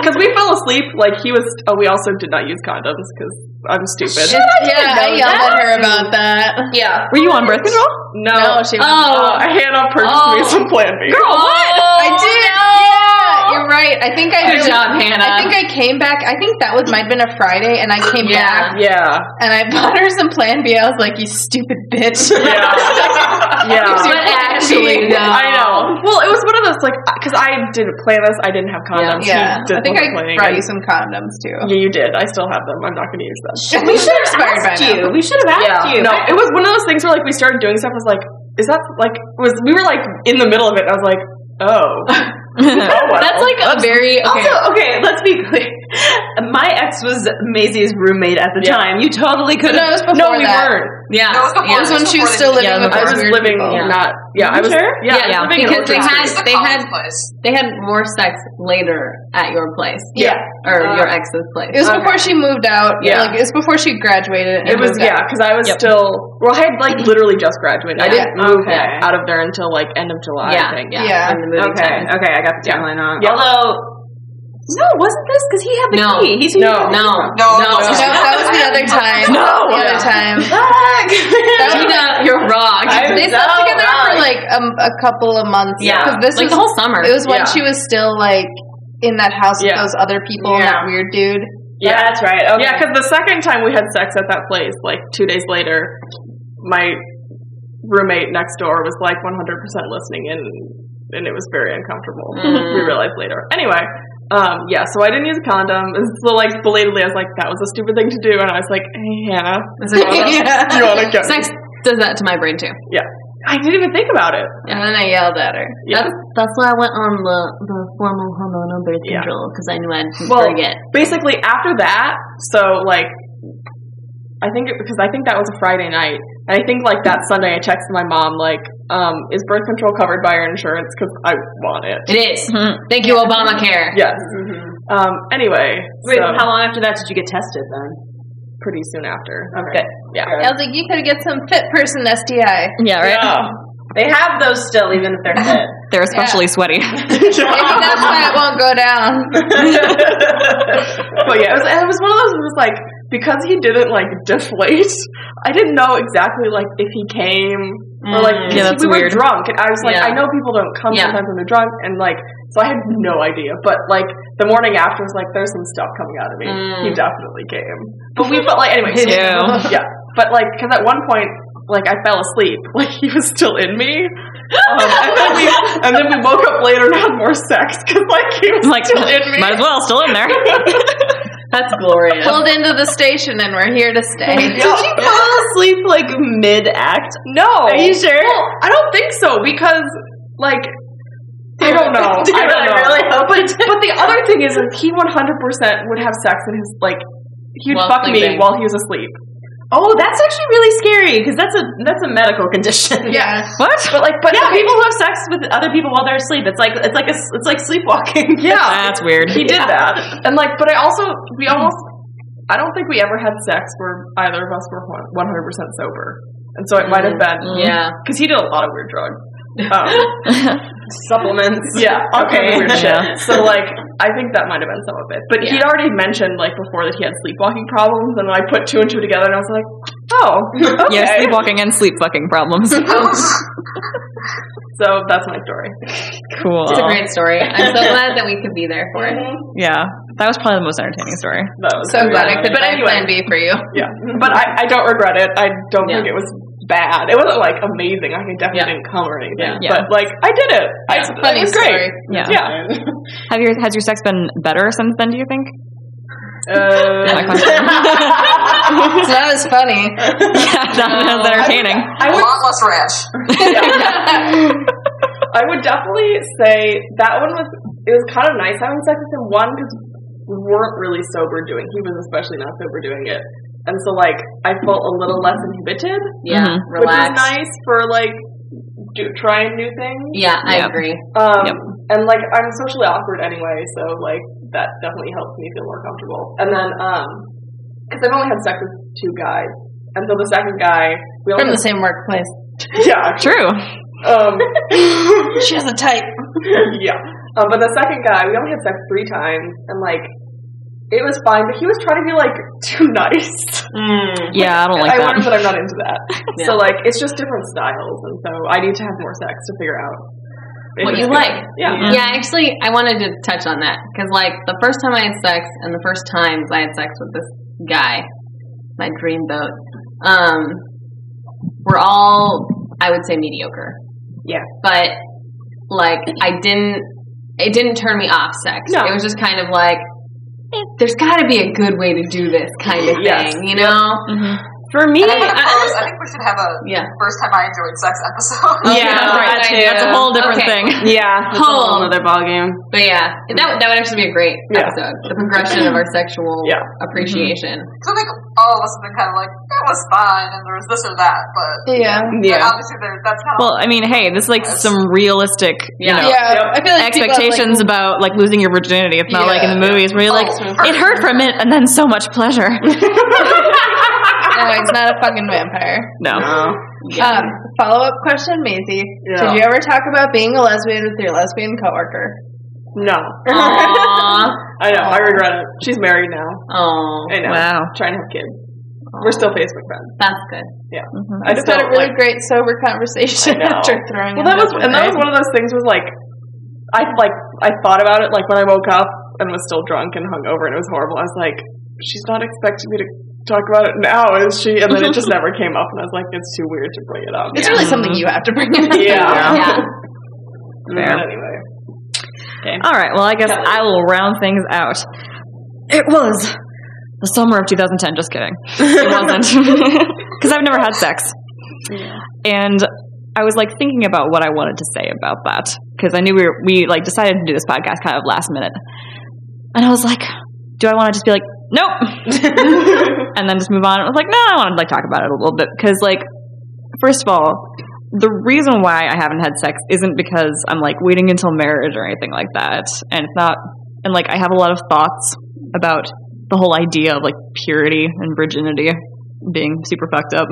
because we fell asleep. Like he was. Oh, we also did not use condoms because I'm stupid. yeah, I yelled at her about that. Yeah. were you on birth control? No, No, she was. Oh. uh, Hannah purchased me Oh. some Plan B. Girl, what? I did. Yeah, you're right. I think I Good job, Hannah. I think I came back. I think that was might have been a Friday, and I came Yeah. back Yeah, and I bought her some Plan B. I was like, "You stupid bitch." yeah, yeah. But actually, no. I know. Um, well, it was one of those like uh, because I didn't plan this. I didn't have condoms. Yeah, did- I think I brought you some condoms too. Yeah, you did. I still have them. I'm not going to use them. We should have asked now. you. We should have asked you. No, it was one of those things where like we started doing stuff. I was like, is that like was we were like in the middle of it? And I was like, oh, oh well. That's like a very okay. Also, okay, let's be clear. My ex was Maisie's roommate at the Yeah. time. You totally could No, it have. was before No, we that. weren't. Yeah, No, it was before yeah. It was when she was still living Yeah, with I was weird living people. not. Yeah, I You was. sure? Yeah, Yeah, I was living in because they had- the they college had- place. They had more sex later at your place, Yeah. or Uh, your ex's place. It was Okay. before she moved out. Yeah. Like, it was before she graduated. and It was moved yeah, because I was Yep. still well. I had like literally just graduated. I didn't move Okay. out of there until like end of July. yeah, I think. yeah, Yeah. the Okay, time. okay, I got the timeline on. Yeah. Although, no, wasn't this because he had the No. key? He's No. No, No, no, no. No, that was the other time. No. the other time. Fuck. Gina, you're wrong. I'm They so slept together for like um, a couple of months. yeah, 'Cause this like was the whole summer. It was when Yeah. she was still like in that house with Yeah. those other people and that weird dude. Yeah, that's right. Okay. Yeah, because the second time we had sex at that place, like two days later, my roommate next door was like 100% listening in, and it was very uncomfortable. Mm. we realized later. Anyway, um, yeah, so I didn't use a condom. So, like, belatedly, I was like, that was a stupid thing to do. And I was like, hey, Hannah, It's like, Yeah. do you want to get Sex does that to my brain too. Yeah, I didn't even think about it. And then I yelled at her. Yeah. That's that's why I went on the the formal hormonal birth Yeah. control because I knew I'd Well, forget. basically after that, so like, I think it, because I think that was a Friday night, and I think like that Sunday I texted my mom like, um, "Is birth control covered by your insurance? Because I want it." It is. Thank you, Obamacare. Yes. Um. Anyway, Wait, so how long after that did you get tested then? pretty soon after. Okay. Yeah. I was like, you could get some fit person STI. Yeah, right. Yeah. They have those still, even if they're fit. They're especially sweaty. Maybe that's why it won't go down. but yeah, it was, it was one of those. It was like because he didn't like deflate. I didn't know exactly like if he came or like Mm. Yeah, that's we weird. were drunk, and I was like, Yeah. I know people don't come Yeah. sometimes when they're drunk, and like so I had no idea. But like the morning after was like, there's some stuff coming out of me. Mm. He definitely came, but we felt like anyway. So, yeah, but like because at one point. Like I fell asleep, like he was still in me, um, and then we and then we woke up later and had more sex because like he was like, still in me. might as well, still in there. That's glorious. Pulled into the station and we're here to stay. Did you fall asleep like mid act? No. Are you sure? Well, I don't think so because, like, I don't know. Dude, I don't I really hope but, it but the other thing is, is he 100% would have sex in his like he'd While fuck sleeping. me while he was asleep. Oh, that's actually really scary because that's a that's a medical condition. Yeah. What? But like, but yeah, people who have sex with other people while they're asleep. It's like it's like a, it's like sleepwalking. yeah, That's weird. he did that, and like, but I also we hmm. almost I don't think we ever had sex where either of us were 100% sober, and so it might have hmm. been Yeah. Hmm. because he did a lot of weird drugs. Um, Supplements. Yeah. all kinds of Okay. Weird shit. Yeah. So like, I think that might have been some of it. But he'd already mentioned like before that he had sleepwalking problems, and I put two and two together, and I was like, oh, okay. Yeah, sleepwalking and sleep fucking problems. So that's my story. cool. It's a great story. I'm so glad that we could be there for it. Yeah, that was probably the most entertaining story. That was So I'm glad I could funny. buy Plan B for you. Yeah, but I, I don't regret it. I don't Yeah. think it was bad. It wasn't like amazing. I definitely Yeah. didn't come or anything. Yeah. But like, I did it. I, Yeah. it Funny was great. story. Yeah. Yeah. Have your has your sex been better since then? Do you think? Uh, So that was funny. yeah, that was entertaining. I would lot less ranch. I would definitely say that one was. It was kind of nice having sex with him. One because we weren't really sober doing. He was especially not sober doing it, and so like I felt a little less inhibited, Yeah, Mhm. which is nice for like do, trying new things. Yeah, I Yep. agree. Um, Yep. and like I'm socially awkward anyway, so like that definitely helps me feel more comfortable. And then um, because I've only had sex with two guys, and so the second guy we From only the same workplace. yeah True. um. She has a type. yeah. Um, but the second guy, we only had sex three times, and like, it was fine, but he was trying to be like too nice. Yeah, I don't like that. I that. learned that I'm not into that. Yeah. So like, it's just different styles, and so I need to have more sex to figure out What you good. like. Yeah. Yeah, actually, I wanted to touch on that because, like, the first time I had sex and the first times I had sex with this guy, my dream boat, um, were all, I would say, mediocre. Yeah. But, like, I didn't, it didn't turn me off sex. No. It was just kind of like, there's got to be a good way to do this kind of thing, you know? Mhm. For me, I'm I- propose, I think we should have a Yeah. first time I enjoyed sex episode. yeah, Yeah, right, that too. too. That's a whole different Okay. thing. Yeah, that's a whole Home. other ballgame. But yeah, that, that would actually be a great Yeah. episode. The progression of our sexual Yeah. appreciation. So I think all of us have been kind of like, it was fine, and there was this or that, but, Yeah. but Yeah. obviously that's kind of Well, I mean, hey, this is like some realistic, you Yeah. know, Yeah. Yep. I feel like expectations like, about like losing your virginity. It's not like in the Yeah. movies where you're like, Oh, it hurt for a minute and then so much pleasure. no, he's not a fucking vampire. No. No. Um, follow up question, Maisie. Yeah. Did you ever talk about being a lesbian with your lesbian coworker? No. Aww. I know. I regret it. She's married now. Oh, I know. Wow. Trying to have kids. We're still Facebook friends. that's good. Yeah. Mm-hmm. I just Just had a really like. great sober conversation after throwing. Well, that was and that one, was one of those things. Was like, I like I thought about it like when I woke up and was still drunk and hungover and it was horrible. I was like, she's not expecting me to talk about it now, is she? And then it just never came up, and I was like, it's too weird to bring it up. It's really something you have to bring it up. Yeah. Yeah. But anyway. Okay. All right. Well, I guess I will round things out. It was the summer of 2010. Just kidding. It wasn't because I've never had sex, and I was like thinking about what I wanted to say about that because I knew we were, we like decided to do this podcast kind of last minute, and I was like, do I want to just be like, nope, and then just move on? I was like, no, I want to like talk about it a little bit because like, first of all, the reason why I haven't had sex isn't because I'm like waiting until marriage or anything like that. And it's not, and like I have a lot of thoughts about the whole idea of like purity and virginity being super fucked up,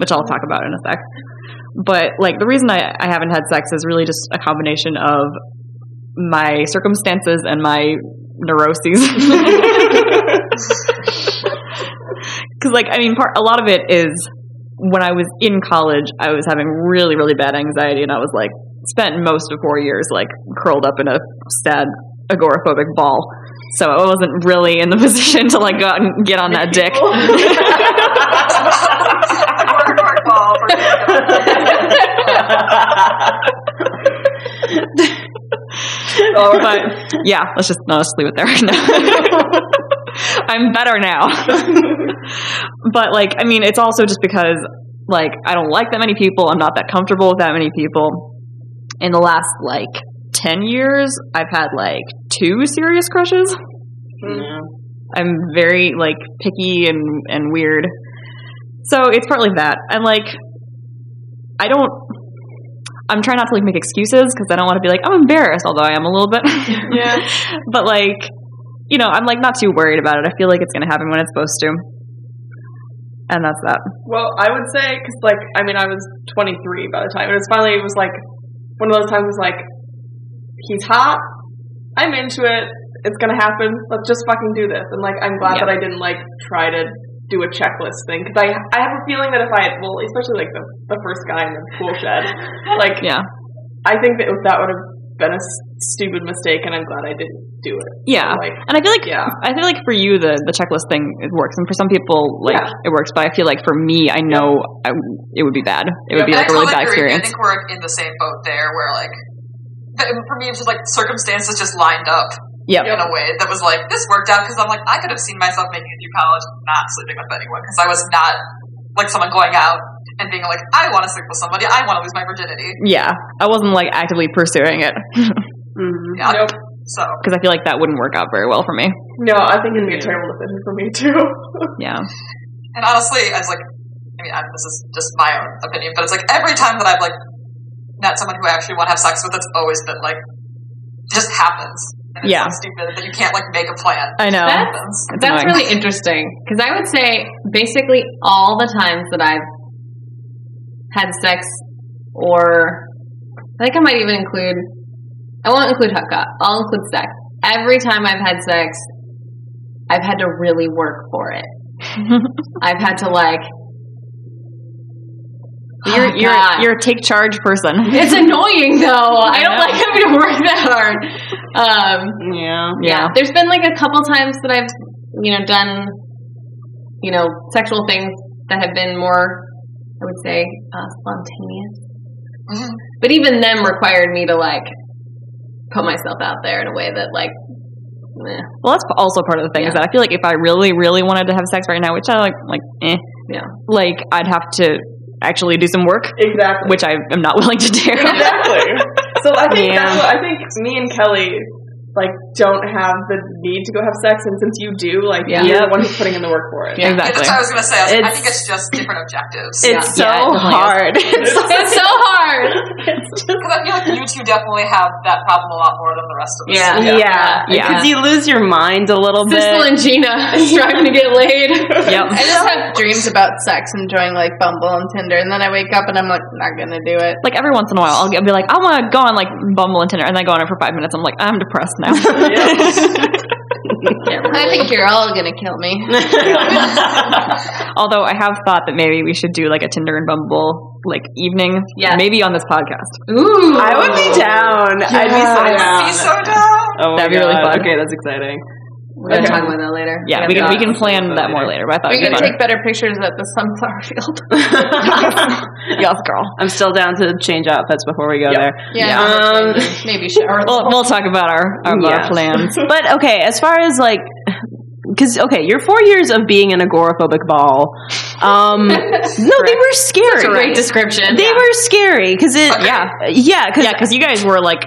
which I'll talk about in a sec. But like the reason I, I haven't had sex is really just a combination of my circumstances and my neuroses. Because like I mean, part a lot of it is when I was in college, I was having really, really bad anxiety, and I was like, spent most of four years like curled up in a sad agoraphobic ball. So I wasn't really in the position to like go out and get on that dick. but yeah, let's just no, let's leave it there. I'm better now. but like, I mean, it's also just because like I don't like that many people. I'm not that comfortable with that many people. In the last like ten years, I've had like two serious crushes. Mm-hmm. I'm very like picky and and weird. So it's partly that. I'm like I don't I'm trying not to like make excuses because I don't want to be like I'm embarrassed, although I am a little bit. Yeah. but like you know, I'm like not too worried about it. I feel like it's gonna happen when it's supposed to. And that's that. Well, I would say because like I mean I was 23 by the time it was finally it was like one of those times was like he's hot, I'm into it, it's gonna happen. Let's just fucking do this. And like I'm glad Yeah. that I didn't like try to do a checklist thing because I I have a feeling that if I had, well especially like the the first guy in the pool shed like Yeah. I think that that would have been a stupid mistake and I'm glad I didn't do it. Yeah. Like And I feel like yeah. I feel like for you the the checklist thing it works, and for some people like Yeah. it works. But I feel like for me, I know I, it would be bad. It would be like a I really bad agree. I think we're in the same boat there, where like, but for me, it's just like circumstances just lined up Yep. in a way that was like this worked out because I'm like I could have seen myself making it through college not sleeping with anyone because I was not like someone going out and being like I want to sleep with somebody, I want to lose my virginity. Yeah, I wasn't like actively pursuing it mm-hmm. Yeah. Nope. So because I feel like that wouldn't work out very well for me. No, I think it'd be a terrible decision for me too. Yeah. And honestly, I was like, I mean, I, this is just my own opinion, but it's like every time that I've like met someone who I actually want to have sex with, That's always been like, just happens. And it's Yeah. so stupid that you can't like make a plan. I know. It That's happens. That's really interesting because I would say basically all the times that I've had sex, or I think I might even include, I won't include hookup. I'll include sex. Every time I've had sex, I've had to really work for it. I've had to like. You're Oh, you're God. you're a take charge person. It's annoying though. I don't like having to work that hard. Um, Yeah. Yeah. there's been like a couple times that I've, you know, done, you know, sexual things that have been more, I would say, uh, spontaneous. Mhm. But even them required me to like put myself out there in a way that like. Well, that's also part of the thing is that I feel like if I really, really wanted to have sex right now, which I like, like, eh, Yeah. like I'd have to actually do some work, Exactly. which I am not willing to do. exactly. So I think Yeah. that's what I think me and Kelly like don't have the need to go have sex, and since you do, like Yeah. you're Yep. the one who's putting in the work for it. Yeah. Yeah, exactly. that's what I was gonna say. I, was, I think it's just different objectives. It's so Yeah, it definitely hard. It's It's so hard. Because I feel like you two definitely have that problem a lot more than the rest of us. Yeah. yeah, Yeah. because you lose your mind a little Sissel bit. and Gina striving to get laid. Yep. I just have dreams about sex and enjoying like Bumble and Tinder, and then I wake up and I'm like, not gonna do it. Like every once in a while, I'll, get, be like, I want to go on like Bumble and Tinder, and then I go on it for five minutes. I'm like, I'm depressed now. I think you're all gonna kill me. Although I have thought that maybe we should do like a Tinder and Bumble like evening, Yes. maybe on this podcast. Ooh. I would be down. I'd be so I would down. be so down. Oh That'd be really fun. Okay, that's exciting. We're gonna talk about that later. Yeah, we can we can plan that more later. But I thought We it'd can take better pictures at the sunflower field. yes, girl. I'm still down to change outfits before we go Yeah. there. Yeah, Um, maybe shower. We'll, we'll talk about our our, our plans. But okay, as far as like, because okay, your four years of being an agoraphobic ball, um, no, they were scary. Great description. They were scary because it, Yeah, yeah, because yeah, because you guys were like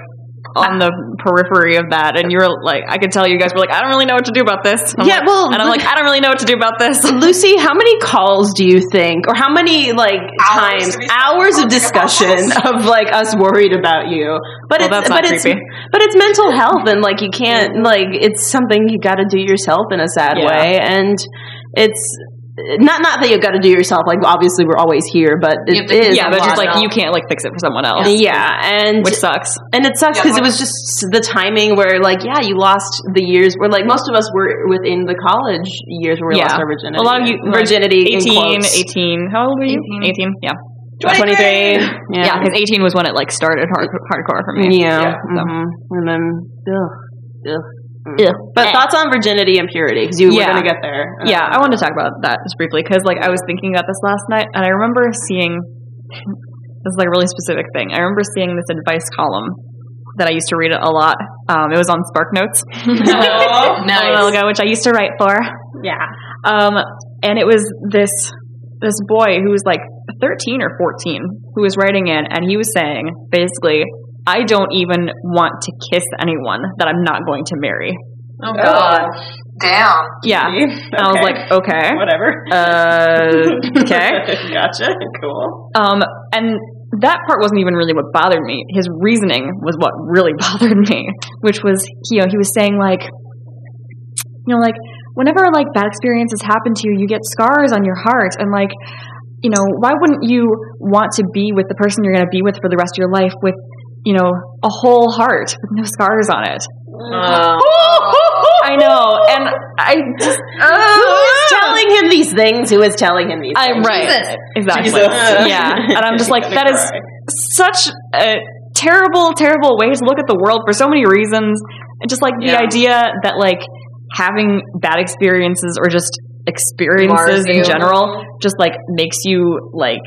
on oh. the periphery of that, and you were like, I could tell you guys were like, I don't really know what to do about this. I'm Yeah, like- well, and I'm like, I don't really know what to do about this. Lucy, how many calls do you think, or how many like Hours times, hours of discussion of like us worried about you? But Well, it's that's but not it's but it's mental health, and like you can't like it's something you got to do yourself in a sad Yeah. way, and it's not not that you've got to do yourself. Like obviously we're always here, but You it have to- is yeah, a but just like you can't like fix it for someone else, Yeah, and which sucks. and it sucks Yeah, because it was just the timing where, like, yeah, you lost the years where, like, most of us were within the college years where we Yeah. lost our virginity. A lot of you virginity, in 18, quotes. 18. How old were you? 18. Yeah, 23. yeah, because 18 was when it like started hard, hardcore for me. Yeah. so. mhm. And then, ugh, ugh. Yeah. But Eh. thoughts on virginity and purity? Because you Yeah. were going to get there. Yeah, I wanted to talk about that just briefly because like I was thinking about this last night, and I remember seeing this is like a really specific thing. I remember seeing this advice column that I used to read a lot. Um, it was on Spark Notes a while ago, which I used to write for. Yeah. Um, and it was this this boy who was like 13 or 14 who was writing in, and he was saying basically, I don't even want to kiss anyone that I'm not going to marry. Oh god. Damn. Yeah, and I was like, okay, Whatever. uh, okay. gotcha. Cool. Um, and that part wasn't even really what bothered me. His reasoning was what really bothered me, which was, you know, he was saying like, you know, like whenever like bad experiences happen to you, you get scars on your heart, and like, you know, why wouldn't you want to be with the person you're going to be with for the rest of your life with, you know, a whole heart with no scars on it? Oh. I know, and I just, Who is oh. telling him these things? Who is telling him these I'm things? right, exactly, Jesus. yeah, and I'm just like, that is such a terrible, terrible way to look at the world for so many reasons. And just like the idea that like having bad experiences or just experiences Mars in you. general just like makes you like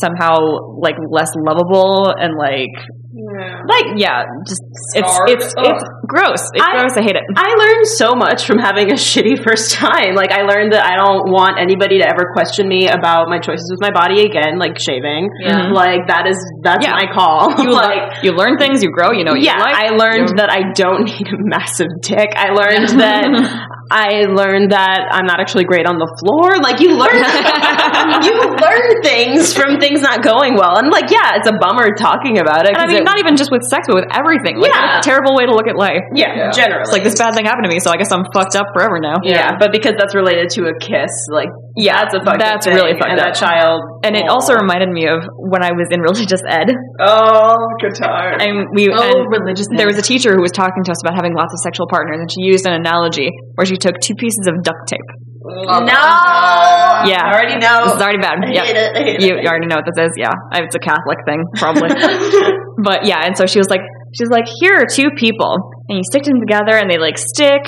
somehow like less lovable and like Yeah. like yeah just it's Scarred. it's it's gross it's I- gross I hate it I learned so much from having a shitty first time. Like I learned that I don't want anybody to ever question me about my choices with my body again, like shaving. Yeah. Mm-hmm. Like that is that's Yeah. my call. you like learn, you learn things you grow you know what yeah, you like I learned you- that I don't need a massive dick. I learned that I learned that I'm not actually great on the floor. Like you learn you learn things from things not going well. And like yeah, it's a bummer talking about it. and I 'cause mean it- not even just with sex but with everything like Yeah. what a terrible way to look at life yeah, generally. it's like this bad thing happened to me so I guess I'm fucked up forever now Yeah, but because that's related to a kiss, like Yeah, that's a fucked up that's thing, really fucked and up. That child, And it also oh. reminded me of when I was in religious ed, Oh, good time. and we Oh, and religious. there was a teacher who was talking to us about having lots of sexual partners, and she used an analogy where she took two pieces of duct tape. Oh, no, Yeah. I already know. This is already bad. I hate it. I hate You, it. you already know what this is. Yeah, it's a Catholic thing, probably. but yeah, and so she was like, she's like, here are two people, and you stick them together, and they like stick,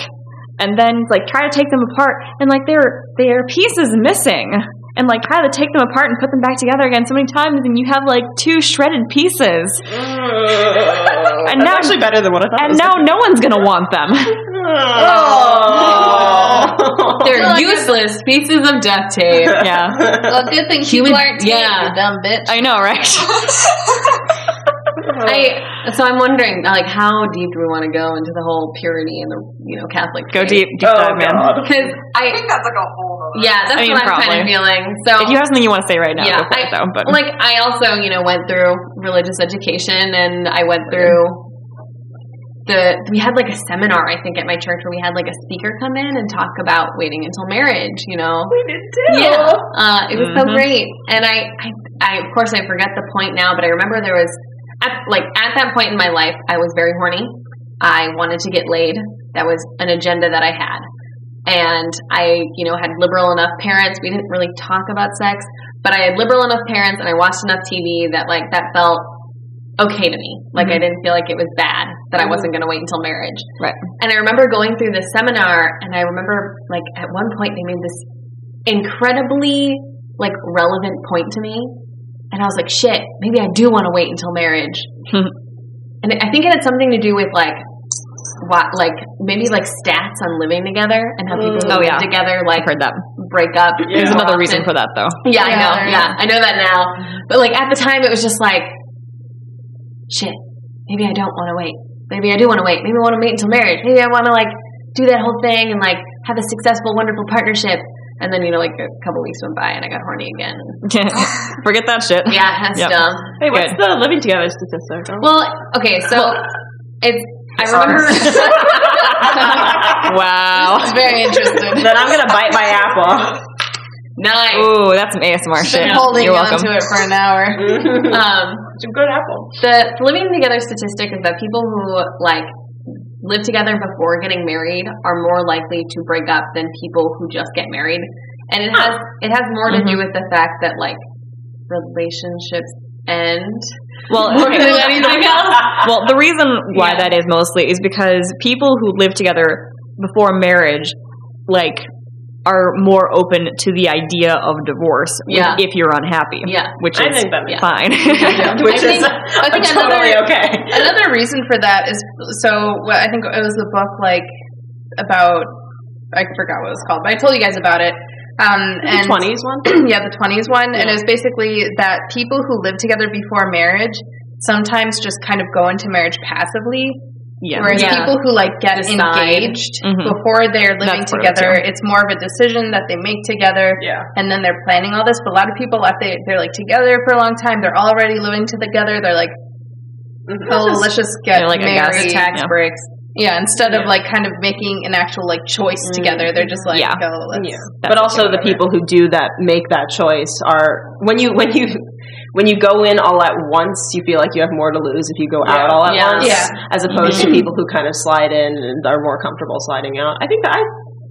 and then like try to take them apart, and like there there are pieces missing, and like try to take them apart and put them back together again so many times, and you have like two shredded pieces, and now- actually better than what I thought. and was now no one's gonna want them. Oh. They're Well, I guess- useless pieces of duct tape. Yeah. Well, good thing Human- people aren't yeah. you dumb bitch. I know, right? I so I'm wondering, like, how deep do we want to go into the whole purity and the you know Catholic? Go faith? deep, deep Oh, dive, man. Because I I think that's like a whole other. yeah, that's I mean, what I'm kind of feeling. So If you have something you want to say right now, Yeah, go it, I- though. But like I also you know went through religious education and I went through the we had like a seminar I think at my church where we had like a speaker come in and talk about waiting until marriage. You know, We did too. yeah, uh, it was so Mhm. great. And I, I, I, of course, I forget the point now, but I remember there was, at, like, at that point in my life, I was very horny. I wanted to get laid. That was an agenda that I had. And I, you know, had liberal enough parents. We didn't really talk about sex, but I had liberal enough parents and I watched enough TV that, like, that felt okay to me. Like, I mm-hmm. didn't feel like it was bad that I mm-hmm. wasn't going to wait until marriage. Right. And I remember going through this seminar, and I remember, like, at one point they made this incredibly like relevant point to me and i was like shit maybe i do want to wait until marriage. And i think it had something to do with like what like maybe like stats on living together and how people who Oh, live yeah. together like I've heard that. break up. There's another often. reason for that, though. yeah i know. There yeah i know that now. But like at the time it was just like shit maybe i don't want to wait. Maybe i do want to wait. Maybe i want to wait until marriage. Maybe i want to like do that whole thing and like have a successful wonderful partnership and then you know like a couple weeks went by and i got horny again Forget that shit. yeah that's Yep. dumb Hey, what's the living together statistic? well okay so it's i remember Wow. It's very interesting. then I'm gonna bite my apple. nine Ooh, that's some ASMR shit. Been holding You're on welcome. to it for an hour. um It's a good apple. the living together statistic is that people who like live together before getting married are more likely to break up than people who just get married. And it has it has more to do mm-hmm. with the fact that like relationships end. Well, more than anything else. Well, the reason why Yeah. that is mostly is because people who live together before marriage, like, are more open to the idea of divorce Yeah. if you're unhappy. Yeah. Which is think that makes fine. Which I think- is I think totally another- okay. Another reason for that is so what I think it was the book like about I forgot what it was called, but I told you guys about it. Um, The 20s one? yeah, the twenties one, and it was basically that people who live together before marriage sometimes just kind of go into marriage passively, yeah. whereas Yeah. people who like get Decide. engaged Mhm. before they're living That's part it, together, it's more of a decision that they make together, Yeah. and then they're planning all this. But a lot of people, after they, they're like together for a long time, they're already living together. They're like, oh, let's just get They're like, I guess married. tax Yeah. breaks Yeah, instead of like kind of making an actual like choice Mm. together, they're just like, Yeah. oh, let's. Yeah. but also the people who do that make that choice are when you when you when you go in all at once you feel like you have more to lose if you go out all at Yeah. once Yeah. as opposed to people who kind of slide in and are more comfortable sliding out i think that i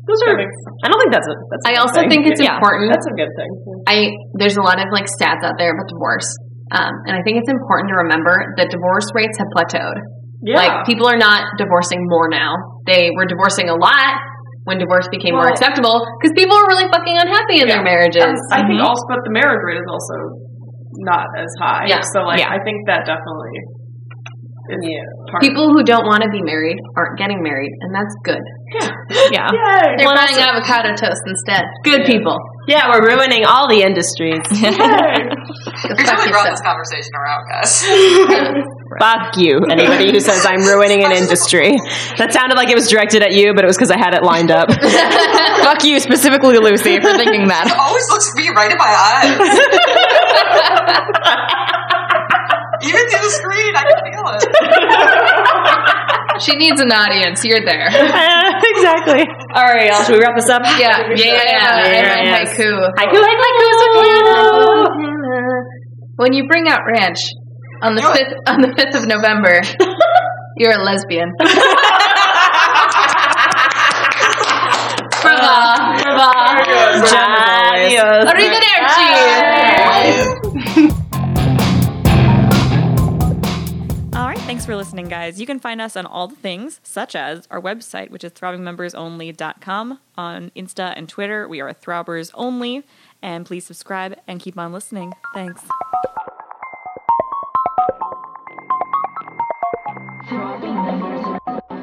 those are i don't think that's a that's a i good also thing. think it's Yeah. important that's a good thing I there's a lot of like stats out there about divorce, um, and I think it's important to remember that divorce rates have plateaued. Yeah. Like people are not divorcing more now. They were divorcing a lot when divorce became more acceptable because people were really fucking unhappy in their marriages. And I think mm-hmm. also, but the marriage rate is also not as high. Yeah. So like, Yeah. I think that definitely is people who don't want to be married aren't getting married, and that's good. Yeah. Yay! They're Well, buying avocado toast instead. Good people. yeah we're ruining all the industries Yay! Go We fuck really brought this conversation around, guys. fuck you anybody who says i'm ruining an industry that sounded like it was directed at you but it was because i had it lined up Fuck you specifically, Lucy, for thinking that. It always looks me right in my eyes. Even through the screen, I can feel it. She needs an audience. You're there. exactly all right y'all should we wrap this up Yeah, Yeah, I have a- I have a yes. haiku. haiku haiku haiku When you bring out ranch on the Do it. fifth on the fifth of November, you're a lesbian. Brava. Uh, Brava. Adios. Arrivederci. All right, thanks for listening, guys. You can find us on all the things, such as our website, which is throbbingmembersonly.com. On Insta and Twitter, we are Throbbers Only. And please subscribe and keep on listening. Thanks. Dropping numbers.